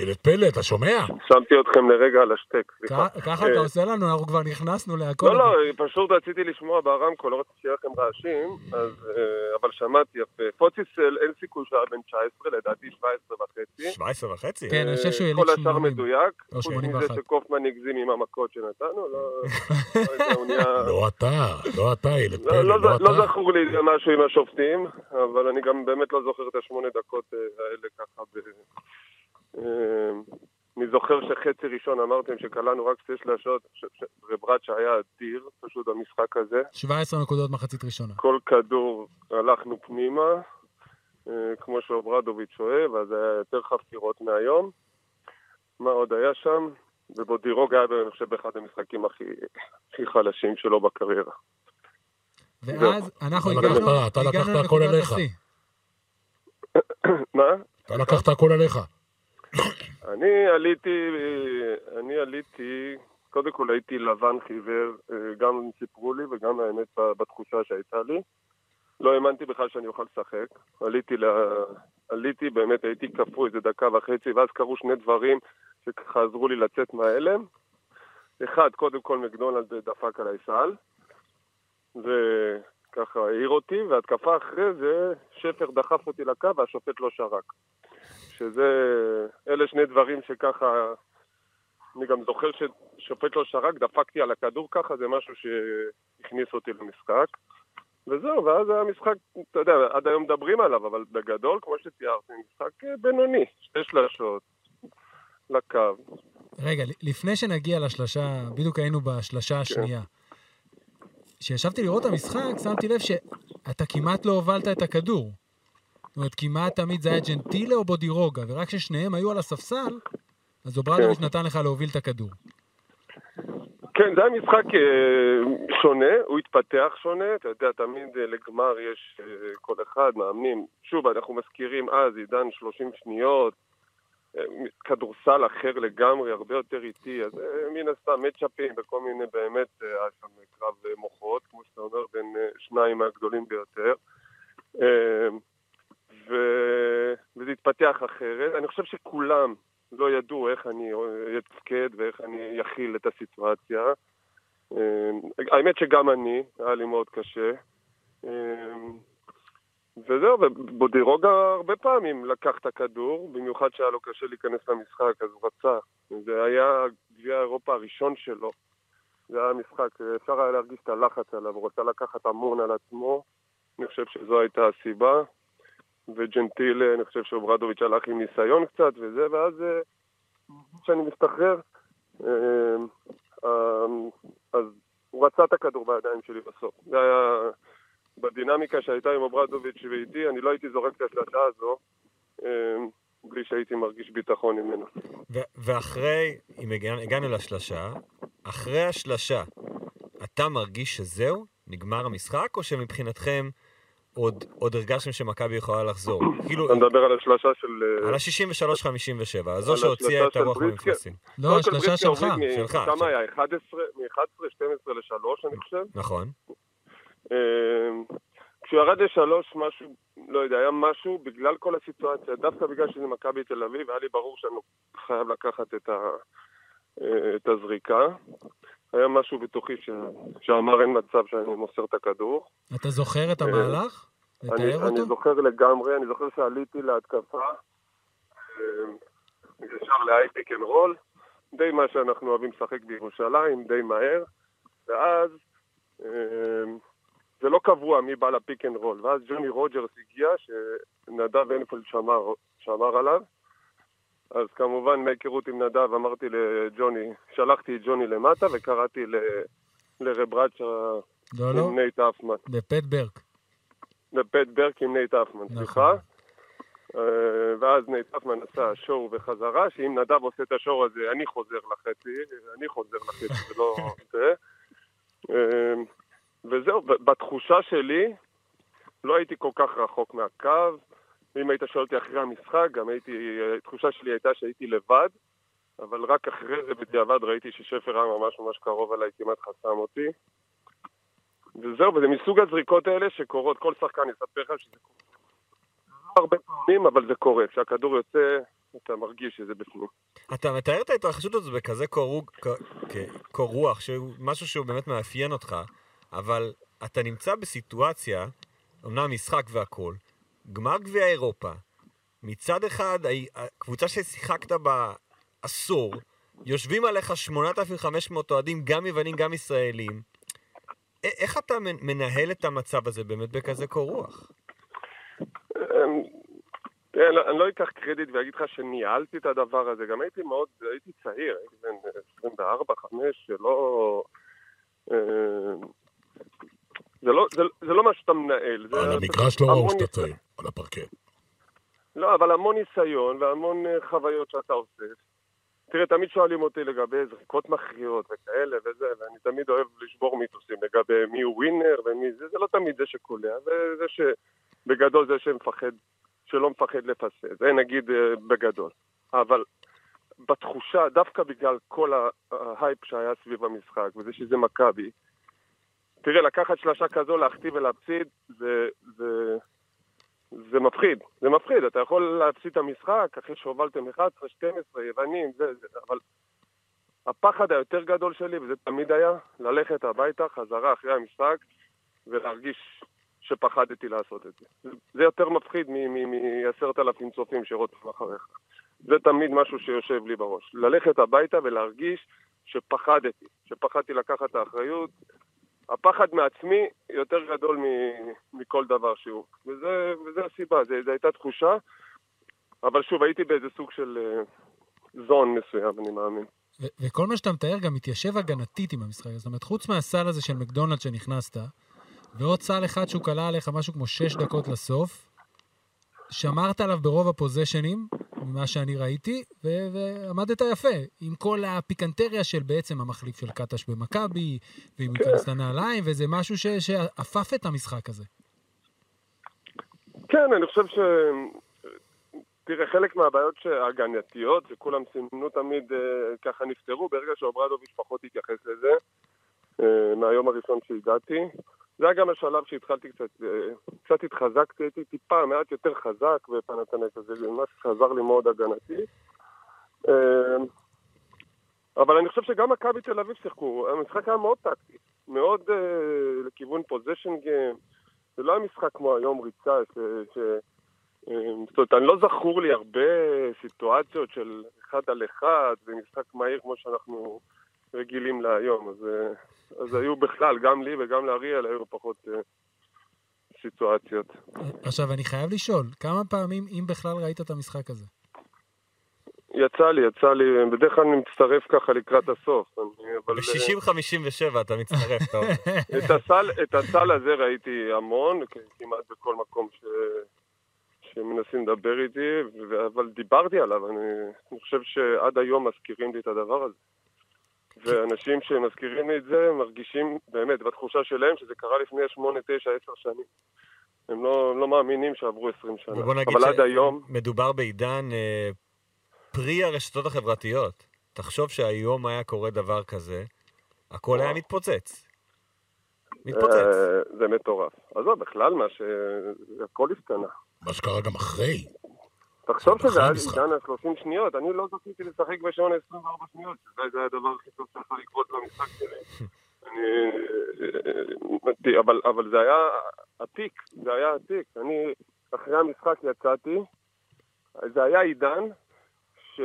ילד פלא, אתה שומע? שמתי אתכם לרגע על השטק, סליחה. כ- ככה אתה עושה לנו, אנחנו כבר נכנסנו להכל. לא, לא, פשוט רציתי לשמוע ברמקול, לא רציתי שיהיה לכם רעשים, אז, אה, אבל שמעתי יפה. פוציסל, אין סיכוי שהיה בן 19, לדעתי 17 וחצי. 17 וחצי? כן, אני חושב שהוא יליד כל השאר 80. מדויק, או חוץ 81. מזה שקופמן הגזים עם המכות שנתנו, לא... לא הוא נהיה... לא אתה, לא אתה, ילד לא, פלא, לא, לא לא אתה. זכור לי משהו עם השופטים, אבל אני גם באמת לא זוכר את השמונה דקות אה, האלה ככה. אה, אני זוכר שחצי ראשון אמרתם שקלענו רק שתי שלשות, וברצ'ה היה אדיר פשוט במשחק הזה. 17 נקודות מחצית ראשונה. כל כדור הלכנו פנימה, אה, כמו שאוברדוביץ' אוהב, אז היה יותר חפירות מהיום. מה עוד היה שם? ובודירוג היה, אני חושב, באחד המשחקים הכי, הכי חלשים שלו בקריירה. ואז אנחנו הגענו אתה לקחת הכל עליך. מה? אתה לקחת הכל עליך. אני עליתי, אני עליתי, קודם כל הייתי לבן חיוור, אה, גם סיפרו לי וגם האמת בתחושה שהייתה לי. לא האמנתי בכלל שאני אוכל לשחק. עליתי, ל... עליתי, באמת הייתי קפוא איזה דקה וחצי, ואז קרו שני דברים שככה עזרו לי לצאת מההלם. אחד, קודם כל מקדונלד דפק עליי סל, וככה העיר אותי, והתקפה אחרי זה, שפר דחף אותי לקו והשופט לא שרק. שזה, אלה שני דברים שככה, אני גם זוכר ששופט לא שרק, דפקתי על הכדור ככה, זה משהו שהכניס אותי למשחק. וזהו, ואז היה משחק, אתה יודע, עד היום מדברים עליו, אבל בגדול, כמו שתיארתי, משחק אה, בינוני, שתי שלשות, לקו. רגע, לפני שנגיע לשלושה, בדיוק היינו בשלשה השנייה. כשישבתי לראות את המשחק, שמתי לב שאתה כמעט לא הובלת את הכדור. זאת אומרת, כמעט תמיד זה היה ג'נטילה או בודירוגה, ורק כששניהם היו על הספסל, אז אוברדוביץ' כן. נתן לך להוביל את הכדור. כן, זה היה משחק אה, שונה, הוא התפתח שונה, אתה יודע, תמיד אה, לגמר יש אה, כל אחד, מאמנים. שוב, אנחנו מזכירים אז, עידן 30 שניות, כדורסל אחר לגמרי, הרבה יותר איטי, אז מן הסתם מצ'אפים וכל מיני, באמת, היה שם קרב מוחות, כמו שאתה אומר, בין שניים מהגדולים ביותר. ו... וזה התפתח אחרת. אני חושב שכולם לא ידעו איך אני אתפקד ואיך אני אכיל את הסיטואציה. אה, האמת שגם אני, היה לי מאוד קשה. אה, וזהו, ובודירוגה הרבה פעמים לקח את הכדור, במיוחד שהיה לו קשה להיכנס למשחק, אז הוא רצה. זה היה גביע אירופה הראשון שלו. זה היה משחק, אפשר היה להרגיש את הלחץ עליו, הוא רצה לקחת המון על עצמו. אני חושב שזו הייתה הסיבה. וג'נטיל, אני חושב שאוברדוביץ' הלך עם ניסיון קצת וזה, ואז אה, כשאני מסתחרר, אה, אה, אז הוא רצה את הכדור בידיים שלי בסוף. זה היה בדינמיקה שהייתה עם אוברדוביץ' ואיתי, אני לא הייתי זורק את השלטה הזו אה, בלי שהייתי מרגיש ביטחון ממנו. ואחרי, אם הגענו, הגענו לשלשה, אחרי השלשה, אתה מרגיש שזהו? נגמר המשחק? או שמבחינתכם עוד, עוד הרגשתם שמכבי יכולה לחזור? כאילו, אתה מדבר על השלשה של... אה, על ה-63-57, הזו על שהוציאה את הרוח? מהמפרשים. לא, בריסקי שלך. שלך, כמה. היה? 11, מ-11, 12 ל-3, אני חושב. נכון. אה, כשהוא ירד לשלוש, משהו, לא יודע, היה משהו בגלל כל הסיטואציה, דווקא בגלל שזה מכבי תל אביב, היה לי ברור שאני חייב לקחת את, ה, אה, את הזריקה. היה משהו בתוכי ש, שאמר אין מצב שאני מוסר את הכדור. אתה זוכר את אה, המהלך? אני, לתאר אני אותו? זוכר לגמרי, אני זוכר שעליתי להתקפה, אה, ישר ל high pick and roll, די מה שאנחנו אוהבים לשחק בירושלים, די מהר, ואז אה, זה לא קבוע מי בא ל pick and roll, ואז ג'וני רוג'רס הגיע, שנדב הנפלד שמר, שמר עליו, אז כמובן מהיכרות עם נדב אמרתי לג'וני, שלחתי את ג'וני למטה וקראתי ל- לרברצ'ה לא, לא, עם נייט אפמן. בפט ברק. בבית ברק עם נייט אפמן, נכון. סליחה. אה, ואז נייט אפמן עשה show וחזרה, שאם נדב עושה את ה show הזה, אני חוזר לחצי, אני חוזר לחצי, זה לא זה. אה, וזהו, בתחושה שלי, לא הייתי כל כך רחוק מהקו. אם היית שואל אותי אחרי המשחק, גם הייתי, התחושה שלי הייתה שהייתי לבד, אבל רק אחרי זה בדיעבד ראיתי ששפר היה ממש ממש קרוב אליי, כמעט חסם אותי. וזהו, וזה מסוג הזריקות האלה שקורות, כל שחקן יספר לך שזה קורה. לא הרבה פעמים, אבל זה קורה. כשהכדור יוצא, אתה מרגיש שזה בפנים. אתה מתאר את ההתרחשות הזו בכזה קור רוח, שהוא משהו שהוא באמת מאפיין אותך, אבל אתה נמצא בסיטואציה, אמנם משחק והכול, גמר גביע אירופה, מצד אחד, הקבוצה ששיחקת בה עשור, יושבים עליך 8,500 אוהדים, גם יוונים, גם ישראלים. איך אתה מנ- מנהל את המצב הזה באמת בכזה קור רוח? אמ, אני לא- אקח קרדיט ואגיד לך שניהלתי את הדבר הזה, גם הייתי מאוד, הייתי צעיר, הייתי בן 24, 5, שלא... זה לא, זה, זה לא מה שאתה מנהל. על המגרש לא ראו שאתה. צעיר, על הפרקט. לא, אבל המון ניסיון והמון אה, חוויות שאתה אוסף. תראה, תמיד שואלים אותי לגבי זריקות מכריעות וכאלה וזה, ואני תמיד אוהב לשבור מיתוסים לגבי מי הוא ווינר ומי זה, זה לא תמיד זה שקולע, זה זה שבגדול זה שמפחד, שלא מפחד לפסס, זה נגיד אה, בגדול. אבל בתחושה, דווקא בגלל כל ההייפ שהיה סביב המשחק, וזה שזה מכבי, תראה, לקחת שלושה כזו, להחטיא ולהפסיד, זה, זה, זה מפחיד, זה מפחיד, אתה יכול להפסיד את המשחק אחרי שהובלתם 11, 12, יוונים, זה, זה, אבל הפחד היותר גדול שלי, וזה תמיד היה, ללכת הביתה, חזרה אחרי המשחק, ולהרגיש שפחדתי לעשות את זה. זה יותר מפחיד מעשרת אלפים צופים שרוצים אחריך. זה תמיד משהו שיושב לי בראש. ללכת הביתה ולהרגיש שפחדתי, שפחדתי לקחת את האחריות. הפחד מעצמי יותר גדול מכל דבר שהוא. וזה, וזה הסיבה, זו הייתה תחושה, אבל שוב, הייתי באיזה סוג של אה, זון מסוים, אני מאמין. ו- וכל מה שאתה מתאר גם מתיישב הגנתית עם המשחק. זאת אומרת, חוץ מהסל הזה של מקדונלד שנכנסת, ועוד סל אחד שהוא כלה עליך משהו כמו שש דקות לסוף, שמרת עליו ברוב הפוזיישנים, ממה שאני ראיתי, ו- ועמדת יפה, עם כל הפיקנטריה של בעצם המחליף של קטש במכבי, ואם הוא ייכנס לנעליים, וזה משהו ש- שעפף את המשחק הזה. כן, אני חושב ש... תראה, חלק מהבעיות ההגנתיות, שכולם סימנו תמיד אה, ככה נפתרו, ברגע שאוברדוביץ' פחות התייחס לזה, אה, מהיום הראשון שהגעתי. זה היה גם השלב שהתחלתי קצת, אה, קצת התחזקתי, הייתי טיפה מעט יותר חזק בפנתנק הזה, זה ממש עזר לי מאוד הגנתי. אה, אבל אני חושב שגם מכבי תל אביב שיחקו, המשחק היה מאוד טקטי, מאוד אה, לכיוון פוזיישן גיים. זה לא היה משחק כמו היום ריצה, ש... ש... אה, זאת אומרת, אני לא זכור לי הרבה סיטואציות של אחד על אחד ומשחק מהיר כמו שאנחנו רגילים להיום. אז, אה, אז היו בכלל, גם לי וגם לאריאל היו פחות אה, סיטואציות. עכשיו, אני חייב לשאול, כמה פעמים, אם בכלל, ראית את המשחק הזה? יצא לי, יצא לי, בדרך כלל אני מצטרף ככה לקראת הסוף. אני, אבל, אה, ב-60-57 אתה מצטרף, אומר. את הסל, את הסל הזה ראיתי המון, כמעט בכל מקום ש... שמנסים לדבר איתי, אבל דיברתי עליו, אני, אני חושב שעד היום מזכירים לי את הדבר הזה. ואנשים שמזכירים לי את זה מרגישים באמת בתחושה שלהם שזה קרה לפני 8, 9, 10 שנים. הם לא, לא מאמינים שעברו 20 שנה. ובוא נגיד אבל עד היום, שמדובר בעידן אה, פרי הרשתות החברתיות. תחשוב שהיום היה קורה דבר כזה, הכל היה מתפוצץ. מתפוצץ. אה, זה מטורף. עזוב, בכלל מה ש... הכל השתנה. מה שקרה גם אחרי. תחשוב זה שזה היה. עידן ה-30 שניות, אני לא זכיתי לשחק בשעון 24 שניות, שזה זה הדבר הכי טוב שיכול לקרות במשחק שלי. אני... אבל, אבל זה היה עתיק, זה היה עתיק. אני, אחרי המשחק יצאתי, זה היה עידן ש...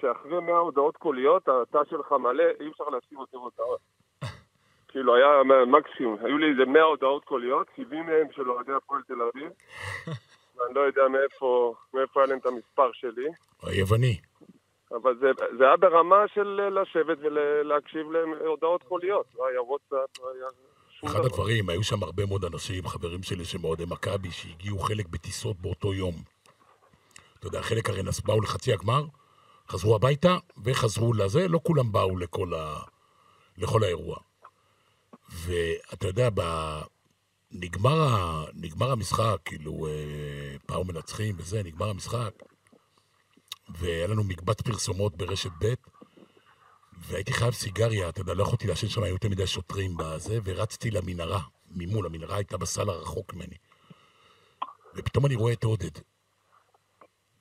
שאחרי 100 הודעות קוליות, התא שלך מלא, אי אפשר להשאיר יותר הודעות. כאילו היה מקסימום, היו לי איזה 100 הודעות קוליות, 70 מהם של אוהדי הפועל תל אביב. ואני לא יודע מאיפה, מאיפה היה להם את המספר שלי, היווני. אבל זה, זה היה ברמה של לשבת ולהקשיב להם הודעות קוליות. לא היה וואטסאפ, לא היה אחד דבר. הדברים, היו שם הרבה מאוד אנשים, חברים שלי שהם אוהדי מכבי, שהגיעו חלק בטיסות באותו יום. אתה יודע, חלק הרי באו לחצי הגמר, חזרו הביתה וחזרו לזה, לא כולם באו לכל, ה... לכל האירוע. ואתה יודע, ב... נגמר. נגמר המשחק, כאילו, אה, פאו מנצחים וזה, נגמר המשחק, והיה לנו מקבץ פרסומות ברשת ב', והייתי חייב סיגריה, אתה יודע, לא יכולתי לעשן שם, היו יותר מדי שוטרים בזה, ורצתי למנהרה, ממול, המנהרה הייתה בסל הרחוק ממני. ופתאום אני רואה את עודד.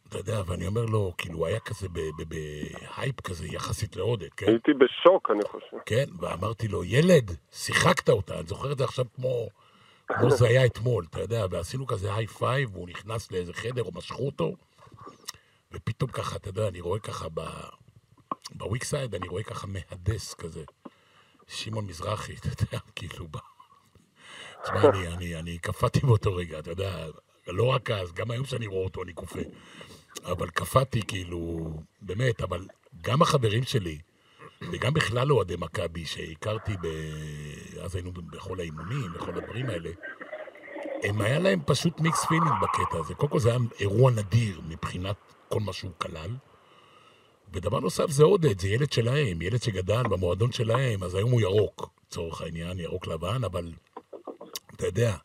אתה יודע, ואני אומר לו, כאילו, היה כזה בהייפ כזה יחסית לעודד, כן? הייתי בשוק, אני חושב. כן, ואמרתי לו, ילד, שיחקת אותה, אני זוכר את זה עכשיו כמו, כמו זה היה אתמול, אתה יודע, ועשינו כזה high five, והוא נכנס לאיזה חדר, או משכו אותו, ופתאום ככה, אתה יודע, אני רואה ככה ב... ב weak side, אני רואה ככה מהדס כזה, שמעון מזרחי, אתה יודע, כאילו, ב... תשמע, אני, אני, אני קפאתי באותו רגע, אתה יודע, לא רק אז, גם היום שאני רואה אותו אני קופא. אבל קפאתי, כאילו, באמת, אבל גם החברים שלי, וגם בכלל אוהדי מכבי שהכרתי, ב... אז היינו בכל האימונים, בכל הדברים האלה, הם היה להם פשוט מיקס פילינג בקטע הזה. קודם כל זה היה אירוע נדיר מבחינת כל מה שהוא כלל. ודבר נוסף זה עודד, זה ילד שלהם, ילד שגדל במועדון שלהם, אז היום הוא ירוק, לצורך העניין, ירוק לבן, אבל אתה יודע,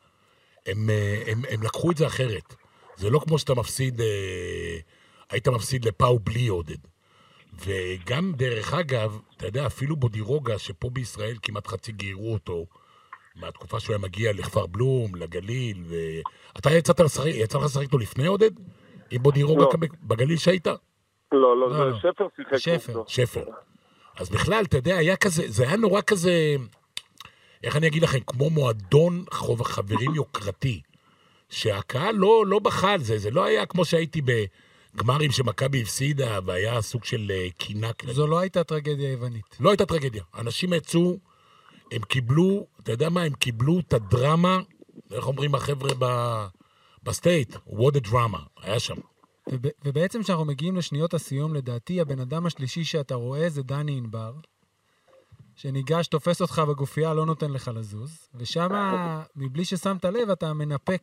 הם, אה, הם, הם לקחו את זה אחרת. זה לא כמו שאתה מפסיד, אה, היית מפסיד לפאו בלי עודד. וגם, דרך אגב, אתה יודע, אפילו בודירוגה, שפה בישראל כמעט חצי גיירו אותו, מהתקופה שהוא היה מגיע לכפר בלום, לגליל, ו... אתה יצאת לשחק, יצא לך לשחק איתו לפני עודד? עם בודירוגה לא. בגליל שהיית? לא, לא, לא, זה לא. שפר שיחק שפר. נגדו. שפר. אז בכלל, אתה יודע, היה כזה, זה היה נורא כזה, איך אני אגיד לכם, כמו מועדון חברים יוקרתי, שהקהל לא, לא בכה על זה, זה לא היה כמו שהייתי בגמרים שמכבי הפסידה, והיה סוג של אה, קינה כללית. זו לא הייתה טרגדיה יוונית. לא הייתה טרגדיה. אנשים יצאו, הם קיבלו, אתה יודע מה, הם קיבלו את הדרמה, איך אומרים החבר'ה ב... ב States, what a drama, היה שם. וב, ובעצם כשאנחנו מגיעים לשניות הסיום, לדעתי הבן אדם השלישי שאתה רואה זה דני ענבר, שניגש, תופס אותך בגופייה, לא נותן לך לזוז, ושם, מבלי ששמת לב, אתה מנפק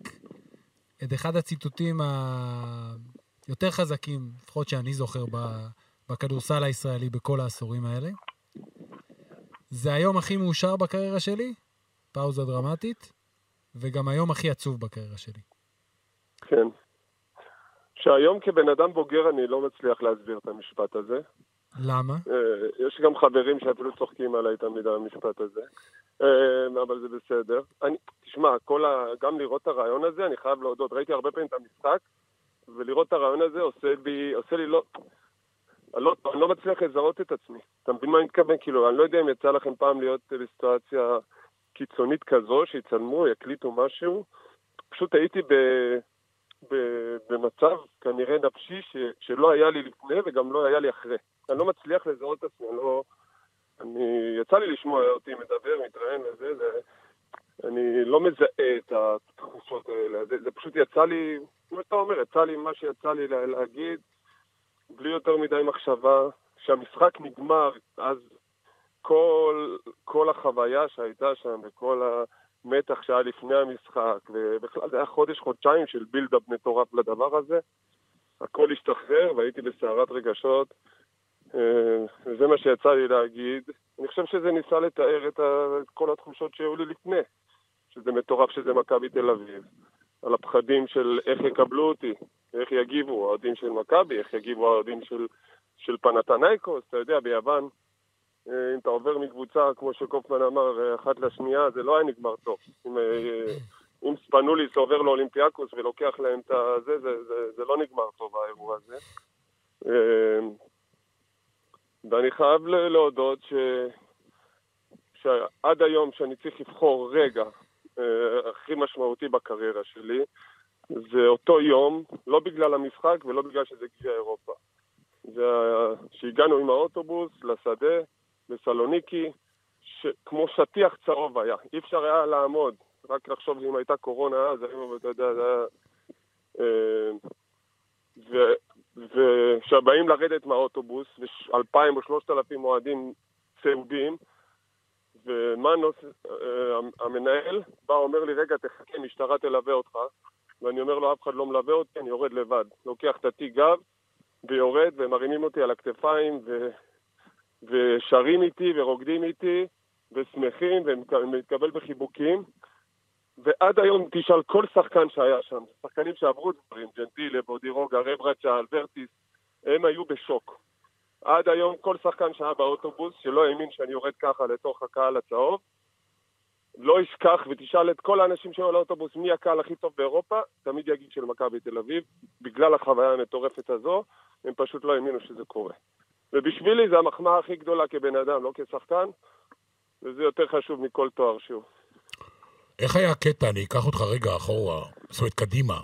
את אחד הציטוטים היותר חזקים, לפחות שאני זוכר, בכדורסל הישראלי בכל העשורים האלה. זה היום הכי מאושר בקריירה שלי, פאוזה דרמטית, וגם היום הכי עצוב בקריירה שלי. כן. שהיום כבן אדם בוגר אני לא מצליח להסביר את המשפט הזה. למה? אה, יש גם חברים שאפילו צוחקים עליי תמיד על המשפט הזה, אה, אבל זה בסדר. אני, תשמע, כל ה, גם לראות את הרעיון הזה, אני חייב להודות, ראיתי הרבה פעמים את המשחק, ולראות את הרעיון הזה עושה לי, עושה לי לא... אני לא, אני לא מצליח לזהות את עצמי. אתה מבין מה אני מתכוון? כאילו, אני לא יודע אם יצא לכם פעם להיות בסיטואציה קיצונית כזו, שיצלמו, יקליטו משהו. פשוט הייתי ב, ב, במצב כנראה נפשי ש, שלא היה לי לפני וגם לא היה לי אחרי. אני לא מצליח לזהות את עצמי, אני לא... אני... יצא לי לשמוע אותי מדבר, מתראיין וזה, זה... אני לא מזהה את התחושות האלה. זה, זה פשוט יצא לי, כמו שאתה אומר, יצא לי מה שיצא לי לה, להגיד, בלי יותר מדי מחשבה. כשהמשחק נגמר, אז כל, כל החוויה שהייתה שם וכל המתח שהיה לפני המשחק, ובכלל זה היה חודש, חודשיים של בילדאפ מטורף לדבר הזה. הכל השתחרר והייתי בסערת רגשות. אה, וזה מה שיצא לי להגיד. אני חושב שזה ניסה לתאר. את כל התחושות שהיו לי לפני. שזה מטורף שזה מכבי תל אביב. על הפחדים של איך יקבלו אותי, איך יגיבו האוהדים של מכבי, איך יגיבו האוהדים של, של פנתנייקוס. אתה יודע, ביוון, אה, אם אתה עובר מקבוצה, כמו שקופמן אמר, אה, אחת לשנייה, זה לא היה נגמר טוב. אם, אה, אם ספנוליס עובר לאולימפיאקוס ולוקח להם את הזה, זה, זה, זה לא נגמר טוב האירוע הזה. ואני חייב להודות ש... שעד היום שאני צריך לבחור רגע הכי משמעותי בקריירה שלי, זה אותו יום, לא בגלל המשחק ולא בגלל שזה גביע אירופה. זה שהגענו עם האוטובוס לשדה בסלוניקי, כמו שטיח צהוב היה, אי אפשר היה לעמוד, רק לחשוב אם הייתה קורונה אז, היום, אתה יודע, זה היה... אה, וכשבאים לרדת מהאוטובוס, ויש אלפיים או שלושת אלפים אוהדים צהובים, ומנוס, אה, המנהל, בא אומר לי, רגע, תחכה, משטרה תלווה אותך. ואני אומר לו, אף אחד לא מלווה אותי, אני יורד לבד. לוקח את התיק גב ויורד, ומרימים אותי על הכתפיים, ו... ושרים איתי, ורוקדים איתי, ושמחים, ומתקבל בחיבוקים. ועד היום תשאל כל שחקן שהיה שם, שחקנים שעברו דברים, ג'נטילה, בודירוגה, רברצ'ה, אלברטיס, הם היו בשוק. עד היום כל שחקן שהיה באוטובוס שלא האמין שאני יורד ככה לתוך הקהל הצהוב, לא ישכח ותשאל את כל האנשים שהיו על האוטובוס מי הקהל הכי טוב באירופה, תמיד יגיד של מכבי תל אביב. בגלל החוויה המטורפת הזו, הם פשוט לא האמינו שזה קורה. ובשבילי זה המחמאה הכי גדולה כבן אדם, לא כשחקן, וזה יותר חשוב מכל תואר שהוא. איך היה הקטע? אני אקח אותך רגע אחורה, זאת אומרת, קדימה.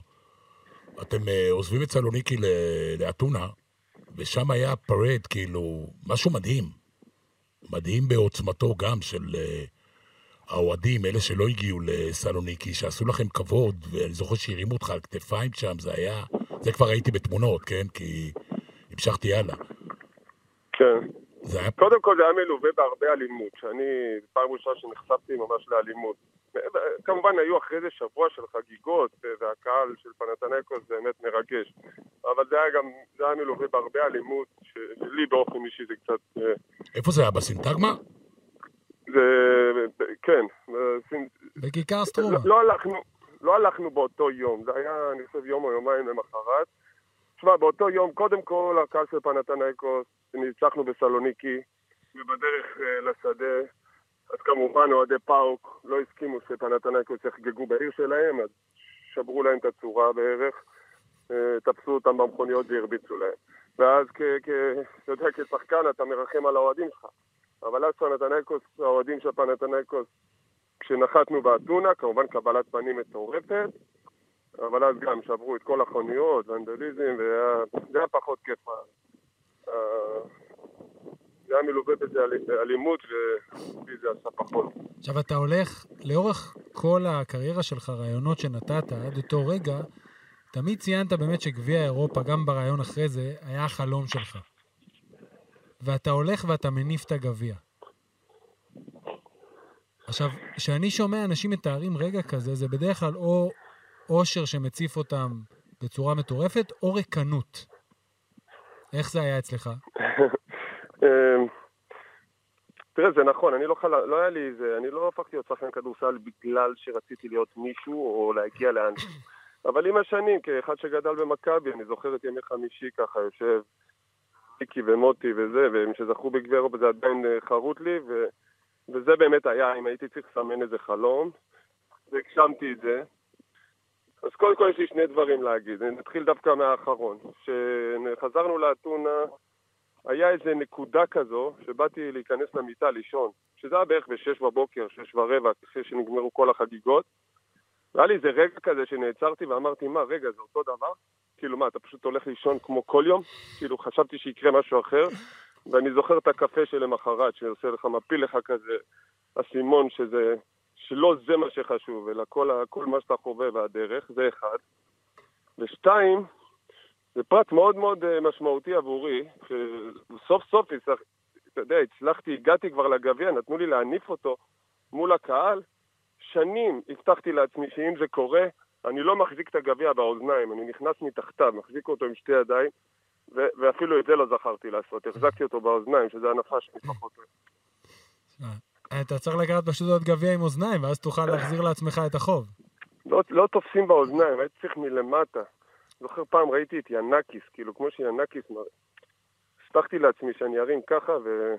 אתם uh, עוזבים את סלוניקי לאתונה, ושם היה פרד, כאילו, משהו מדהים. מדהים בעוצמתו גם של uh, האוהדים, אלה שלא הגיעו לסלוניקי, שעשו לכם כבוד, ואני זוכר שהרימו אותך על כתפיים שם, זה היה... זה כבר ראיתי בתמונות, כן? כי המשכתי הלאה. כן. זה היה... קודם כל זה היה מלווה בהרבה אלימות, שאני, פעם ראשונה שנחשפתי ממש לאלימות. כמובן היו אחרי זה שבוע של חגיגות, והקהל של פנתנקוס באמת מרגש. אבל זה היה גם, זה היה מלווה בהרבה אלימות, שלי באופן אישי זה קצת... אה, איפה זה היה? בסינטגמה? זה... כן. בכיכר סטרומה. לא, לא הלכנו, לא הלכנו באותו יום, זה היה, אני חושב, יום או יומיים למחרת. תשמע, באותו יום, קודם כל, הקהל של פנתנקוס, ניצחנו בסלוניקי, ובדרך uh, לשדה, אז כמובן אוהדי פאוק לא הסכימו שפנתנקוס יחגגו בעיר שלהם, אז שברו להם את הצורה בערך, uh, תפסו אותם במכוניות והרביצו להם. ואז, יודע, כשחקן אתה מרחם על האוהדים שלך. אבל אז פנתנקוס, האוהדים של פנתנקוס, כשנחתנו באתונה, כמובן קבלת פנים מטורפת, אבל אז גם שברו את כל החוניות, ונדליזם, וזה היה פחות כיף. זה היה מלווה בזה אלימות, ובי זה עשה פחות. עכשיו, אתה הולך, לאורך כל הקריירה שלך, רעיונות שנתת עד אותו רגע, תמיד ציינת באמת שגביע אירופה, גם ברעיון אחרי זה, היה החלום שלך. ואתה הולך ואתה מניף את הגביע. עכשיו, כשאני שומע אנשים מתארים רגע כזה, זה בדרך כלל או אושר שמציף אותם בצורה מטורפת, או ריקנות. איך זה היה אצלך? אמ, תראה, זה נכון, אני לא חל... לא היה לי איזה, אני לא הפכתי להיות שחקן כדורסל בגלל שרציתי להיות מישהו או להגיע לאן. אבל עם השנים, כאחד שגדל במכבי, אני זוכר את ימי חמישי ככה, יושב מיקי ומוטי וזה, והם שזכו בגביע אירופה זה עדיין אה, חרוט לי, ו... וזה באמת היה, אם הייתי צריך לסמן איזה חלום, והגשמתי את זה. אז קודם כל יש לי שני דברים להגיד, נתחיל דווקא מהאחרון. כשחזרנו לאתונה, היה איזה נקודה כזו, שבאתי להיכנס למיטה לישון, שזה היה בערך ב-6 בבוקר, 6 ורבע, אחרי שנגמרו כל החגיגות. והיה לי איזה רגע כזה שנעצרתי ואמרתי, מה, רגע, זה אותו דבר? כאילו, מה, אתה פשוט הולך לישון כמו כל יום? כאילו, חשבתי שיקרה משהו אחר, ואני זוכר את הקפה שלמחרת, שעושה לך, מפיל לך כזה אסימון, שזה, שלא זה מה שחשוב, אלא כל, כל מה שאתה חווה והדרך, זה אחד. ושתיים, זה פרט מאוד מאוד אה, משמעותי עבורי, שסוף סוף, אתה יודע, הצלחתי, הגעתי כבר לגביע, נתנו לי להניף אותו מול הקהל. שנים הבטחתי לעצמי שאם זה קורה, אני לא מחזיק את הגביע באוזניים, אני נכנס מתחתיו, מחזיק אותו עם שתי ידיים, ו- ואפילו את זה לא זכרתי לעשות, החזקתי אותו באוזניים, שזה הנפה שאני פחות אוהב. אתה צריך לקחת פשוט עוד גביע עם אוזניים, ואז תוכל להחזיר לעצמך את החוב. לא, לא תופסים באוזניים, הייתי צריך מלמטה. זוכר פעם ראיתי את ינקיס, כאילו כמו שינקיס מראה. הבטחתי לעצמי שאני ארים ככה ו...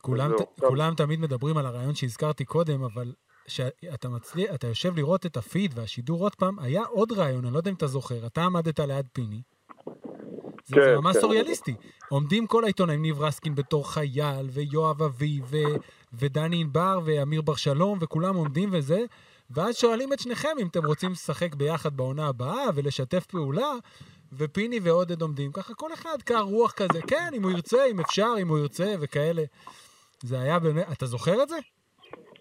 כולם, ת, כולם תמיד מדברים על הרעיון שהזכרתי קודם, אבל כשאתה מצליח, אתה יושב לראות את הפיד והשידור עוד פעם, היה עוד רעיון, אני לא יודע אם אתה זוכר, אתה עמדת ליד פיני. זה, כן, זה ממש כן. סוריאליסטי. עומדים כל העיתונאים, ניב רסקין בתור חייל, ויואב אביב, ו, ודני ענבר, ואמיר בר שלום, וכולם עומדים וזה, ואז שואלים את שניכם אם אתם רוצים לשחק ביחד בעונה הבאה ולשתף פעולה, ופיני ועודד עומדים ככה, כל אחד קר רוח כזה, כן, אם הוא ירצה, אם אפשר, אם הוא ירצה, וכאלה. זה היה באמת, אתה זוכר את זה?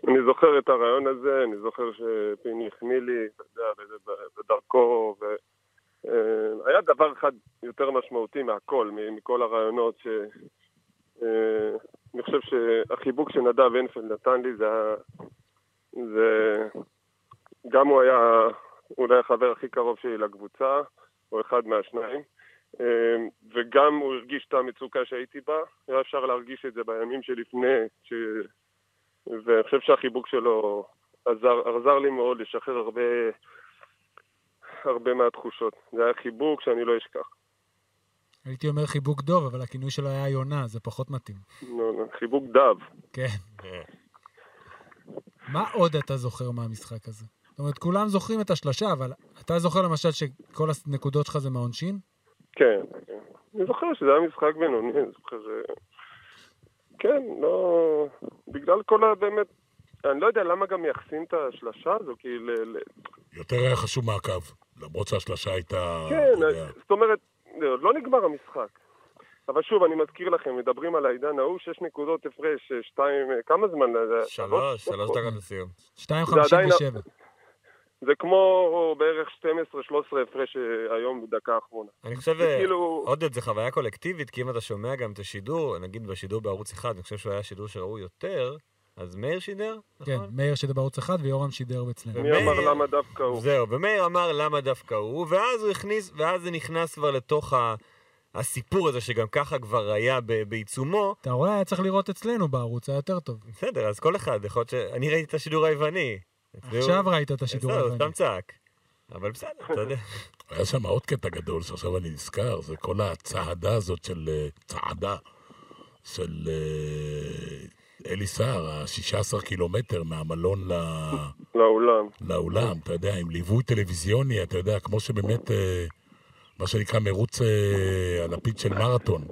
אני זוכר את הרעיון הזה, אני זוכר שפיני החמיא לי, אתה יודע, בדרכו, והיה אה, דבר אחד יותר משמעותי מהכל, מכל הרעיונות, ש... אה, אני חושב שהחיבוק שנדב אינפלד נתן לי זה, היה- זה... גם הוא היה אולי החבר הכי קרוב שלי לקבוצה, או אחד מהשניים, אה, וגם הוא הרגיש את המצוקה שהייתי בה, היה אפשר להרגיש את זה בימים שלפני, ש... ואני חושב שהחיבוק שלו עזר, עזר לי מאוד לשחרר הרבה, הרבה מהתחושות. זה היה חיבוק שאני לא אשכח. הייתי אומר חיבוק דוב, אבל הכינוי שלו היה יונה, זה פחות מתאים. נו, נו, חיבוק דב. כן. כן. מה עוד אתה זוכר מהמשחק הזה? זאת אומרת, כולם זוכרים את השלושה, אבל אתה זוכר למשל שכל הנקודות שלך זה מהעונשין? כן, כן. אני זוכר שזה היה משחק בינוני, אני זוכר... אה, כן, לא... בגלל כל ה... באמת... אני לא יודע למה גם מייחסים את השלשה הזו, כי ל... ל... יותר היה חשוב מהקו, למרות שהשלשה הייתה... כן, זאת אומרת, עוד לא נגמר המשחק. אבל שוב, אני מזכיר לכם, מדברים על העידן ההוא, שש נקודות הפרש, אה, שתיים, אה, כמה זמן? זה? שלוש, שלוש דקות לסיום. 2.57. זה כמו בערך 12-13 הפרש אה, היום בדקה האחרונה. אני חושב, כאילו... עודד, זה חוויה קולקטיבית, כי אם אתה שומע גם את השידור, נגיד בשידור בערוץ אחד, אני חושב שהוא היה שידור שראו יותר, אז מאיר שידר, כן, נכון? מאיר שידר בערוץ אחד ויורם שידר אצלנו. מי אמר למה דווקא הוא? זהו, ומאיר אמר למה דווקא הוא, ואז הוא הכניס, ואז זה נכנס כבר לתוך ה... הסיפור הזה שגם ככה כבר היה ב- בעיצומו, אתה רואה, היה צריך לראות אצלנו בערוץ, היה יותר טוב. בסדר, אז כל אחד, יכול להיות ש... אני ראיתי את השידור היווני. עכשיו ראית את השידור בסדר, הוא היווני. סתם צעק. אבל בסדר, אתה יודע. היה שם עוד קטע גדול שעכשיו אני נזכר, זה כל הצעדה הזאת של... אה, צעדה של אה, אלי סער, ה-16 קילומטר מהמלון ל... לאולם. לאולם, אתה יודע, עם ליווי טלוויזיוני, אתה יודע, כמו שבאמת, אה, מה שנקרא מרוץ הלפיד של מרתון.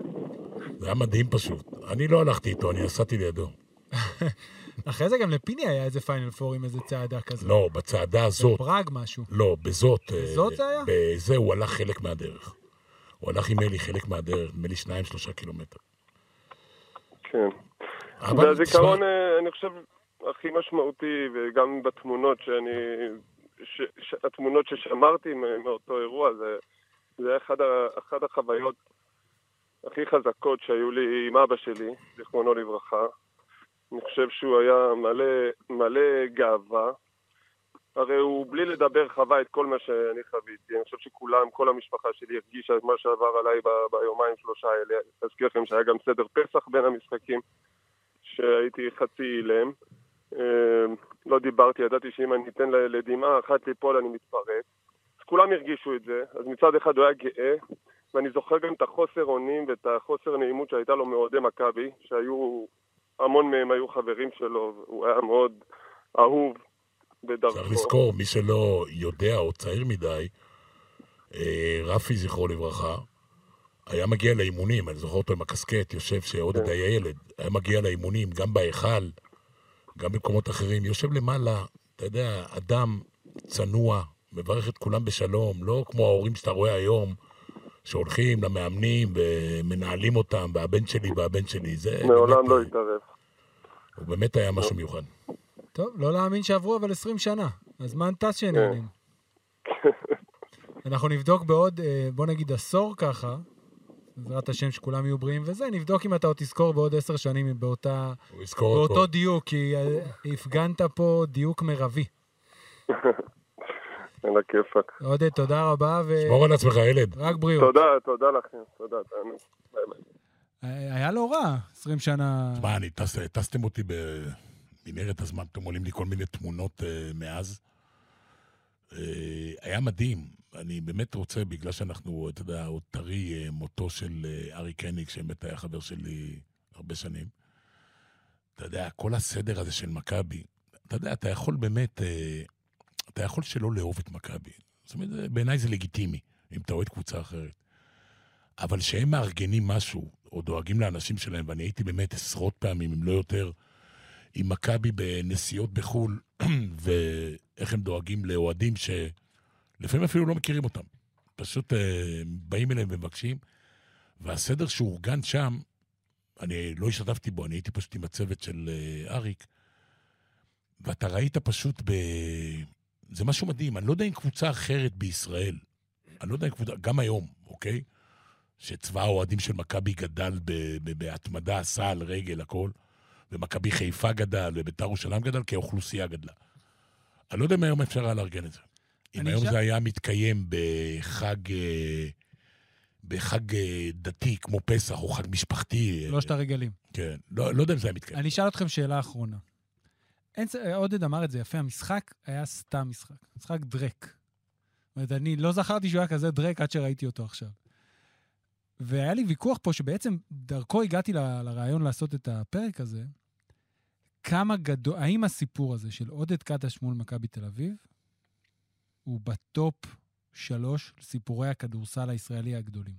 זה היה מדהים פשוט. אני לא הלכתי איתו, אני נסעתי לידו. אחרי זה גם לפיני היה איזה פיינל פור עם איזה צעדה כזאת. לא, בצעדה הזאת, פראג משהו. לא, בזאת. אה, בזאת זה היה? בזה הוא הלך חלק מהדרך. הוא הלך עם אלי חלק מהדרך, נדמה לי שניים, שלושה קילומטר. כן. אבל זה הזיכרון, תשמע, אה, אני חושב, הכי משמעותי, וגם בתמונות שאני... ש, ש, התמונות ששמרתי מאותו אירוע, זה, זה אחד, ה, אחד החוויות הכי חזקות שהיו לי עם אבא שלי, זיכרונו לברכה. אני חושב שהוא היה מלא, מלא גאווה. הרי הוא בלי לדבר חווה את כל מה שאני חוויתי. אני חושב שכולם, כל המשפחה שלי הרגישה את מה שעבר עליי ב- ביומיים שלושה האלה. אזכיר לכם שהיה גם סדר פסח בין המשחקים. שהייתי חצי אילם. אה, לא דיברתי, ידעתי שאם אני אתן לדמעה אחת ליפול אני מתפרק. אז כולם הרגישו את זה. אז מצד אחד הוא היה גאה, ואני זוכר גם את החוסר אונים ואת החוסר נעימות שהייתה לו מאוהדי מכבי, שהיו, המון מהם היו חברים שלו, והוא היה מאוד אהוב בדרכו. צריך לזכור, מי שלא יודע או צעיר מדי, אה, רפי, זכרו לברכה, היה מגיע לאימונים, אני זוכר אותו עם הקסקט, יושב שעודד כן. היה ילד, היה מגיע לאימונים, גם בהיכל, גם במקומות אחרים, יושב למעלה, אתה יודע, אדם צנוע, מברך את כולם בשלום, לא כמו ההורים שאתה רואה היום, שהולכים למאמנים ומנהלים אותם, והבן שלי והבן שלי, זה מעולם לא התערב. הוא באמת היה משהו מיוחד. טוב, לא להאמין שעברו אבל 20 שנה. הזמן טס שנהנים. אנחנו נבדוק בעוד, אה, בוא נגיד עשור ככה, בעזרת השם שכולם יהיו בריאים וזה, נבדוק אם אתה עוד תזכור בעוד עשר שנים באותה, הוא יזכור באותו הכל. דיוק, כי אה, הפגנת פה דיוק מרבי. על הכיפאק. עודד, תודה רבה, שמור על עצמך, ילד. ורק בריאות. תודה, תודה לכם. תודה, תענו. אה, היה לא רע, 20 שנה. תשמע, אני טס, טסתם אותי במנהרת הזמן, אתם עולים לי כל מיני תמונות uh, מאז. Uh, היה מדהים. אני באמת רוצה, בגלל שאנחנו, אתה יודע, עוד טרי uh, מותו של uh, ארי קניג, שבאמת היה חבר שלי הרבה שנים. אתה יודע, כל הסדר הזה של מכבי, אתה יודע, אתה יכול באמת, uh, אתה יכול שלא לאהוב את מכבי. זאת אומרת, בעיניי זה לגיטימי, אם אתה אוהד קבוצה אחרת. אבל שהם מארגנים משהו, או דואגים לאנשים שלהם, ואני הייתי באמת עשרות פעמים, אם לא יותר, עם מכבי בנסיעות בחו"ל, ואיך הם דואגים לאוהדים שלפעמים אפילו לא מכירים אותם. פשוט אה, באים אליהם ומבקשים, והסדר שאורגן שם, אני לא השתתפתי בו, אני הייתי פשוט עם הצוות של אה, אריק, ואתה ראית פשוט ב... זה משהו מדהים, אני לא יודע אם קבוצה אחרת בישראל, אני לא יודע אם קבוצה, גם היום, אוקיי? שצבא האוהדים של מכבי גדל ב- ב- בהתמדה, סל, רגל, הכל, ומכבי חיפה גדל, וביתר ירושלים גדל, כי האוכלוסייה גדלה. אני לא יודע אם היום אפשר היה לארגן את זה. אם היום חושב- זה היה מתקיים בחג, אה, בחג אה, דתי, כמו פסח, או חג משפחתי. אה, שלושת הרגלים. כן, לא, לא יודע אם זה היה מתקיים. אני אשאל אתכם שאלה אחרונה. אין, עודד אמר את זה יפה, המשחק היה סתם משחק. משחק דרק. זאת אומרת, אני לא זכרתי שהוא היה כזה דרק עד שראיתי אותו עכשיו. והיה לי ויכוח פה שבעצם דרכו הגעתי ל- לרעיון לעשות את הפרק הזה. כמה גדול, האם הסיפור הזה של עודד קטש מול מכבי תל אביב הוא בטופ שלוש סיפורי הכדורסל הישראלי הגדולים?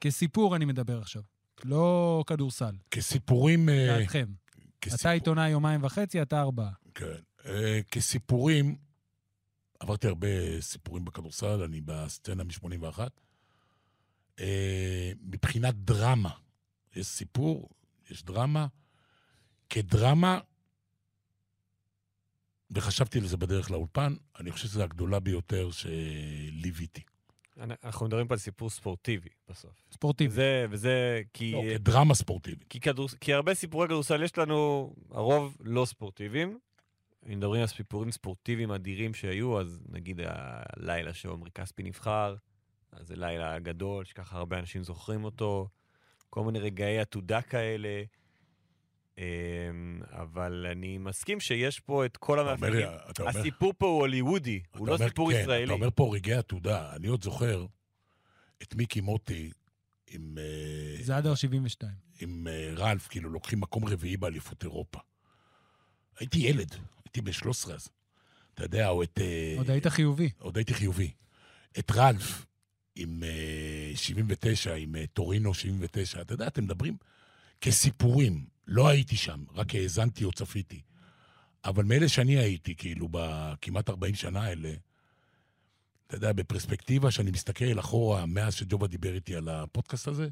כסיפור אני מדבר עכשיו, לא כדורסל. כסיפורים... אה, דעתכם. כסיפור- אתה עיתונאי יומיים וחצי, אתה ארבעה. כן. אה, כסיפורים, עברתי הרבה סיפורים בכדורסל, אני בסצנה מ-81. אה, מבחינת דרמה, יש סיפור, יש דרמה. כדרמה, וחשבתי על זה בדרך לאולפן, אני חושב שזו הגדולה ביותר שליוויתי. אנחנו מדברים פה על סיפור ספורטיבי בסוף. ספורטיבי. זה, וזה כי... לא, כדרמה ספורטיבית. כי, כדור, כי הרבה סיפורי כדורסל יש לנו, הרוב לא ספורטיביים. אם מדברים על סיפורים ספורטיביים אדירים שהיו, אז נגיד הלילה שעומרי כספי נבחר, אז זה לילה גדול, שככה הרבה אנשים זוכרים אותו, כל מיני רגעי עתודה כאלה. אמ, אבל אני מסכים שיש פה את כל המאפיינים. אתה אומר, הסיפור פה הוא הוליוודי, הוא לא אומר, סיפור כן, ישראלי. אתה אומר פה רגעי עתודה. אני עוד זוכר את מיקי מוטי עם... אה, זה עד 72. עם אה, רלף, כאילו לוקחים מקום רביעי באליפות אירופה. הייתי ילד, הייתי בן 13 אז. אתה יודע, או את... אה, עוד היית חיובי. עוד הייתי חיובי. את רלף עם אה, 79, עם טורינו 79, אתה יודע, אתם מדברים כסיפורים. לא הייתי שם, רק האזנתי או צפיתי. אבל מאלה שאני הייתי, כאילו, בכמעט 40 שנה האלה, אתה יודע, בפרספקטיבה, שאני מסתכל אחורה, מאז שג'ובה דיבר איתי על הפודקאסט הזה,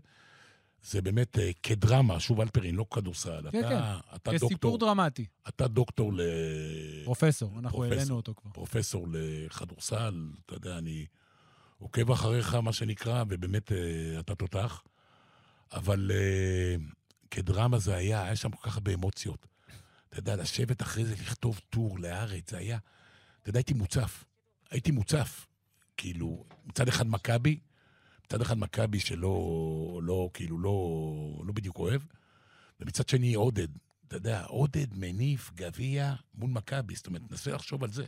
זה באמת אה, כדרמה, שוב אלפרין, לא כדורסל. כן, אתה, אתה כסיפור דוקטור, דרמטי. אתה דוקטור ל... פרופסור, אנחנו. העלינו אותו כבר. פרופסור לכדורסל, אתה יודע, אני עוקב אחריך, מה שנקרא, ובאמת אה, אתה תותח. אבל אה, כדרמה זה היה, היה שם כל כך הרבה אמוציות. אתה יודע, לשבת אחרי זה, לכתוב טור לארץ, זה היה... אתה יודע, הייתי מוצף. הייתי מוצף. כאילו, מצד אחד מכבי, מצד אחד מכבי שלא, לא, כאילו, לא, לא בדיוק אוהב, ומצד שני עודד. אתה יודע, עודד מניף גביע מול מכבי, זאת אומרת, נסה לחשוב על זה.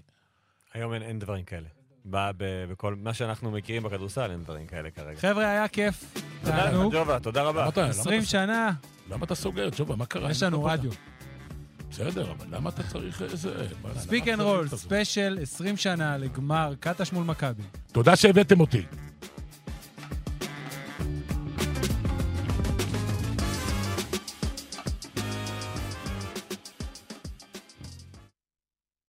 היום אין, אין דברים כאלה. בכל מה שאנחנו מכירים בכדורסל אין דברים כאלה כרגע. חבר'ה, היה כיף. תודה לך. ג'ובה, תודה רבה. למה אתה- למה 20 אתה- שנה, למה אתה סוגר, ג'ובה? מה קרה? יש לנו לך רדיו. בסדר, אבל למה אתה צריך איזה... pick and roll? ספיישל 20 שנה לגמר קטש מול מכבי. תודה שהבאתם אותי.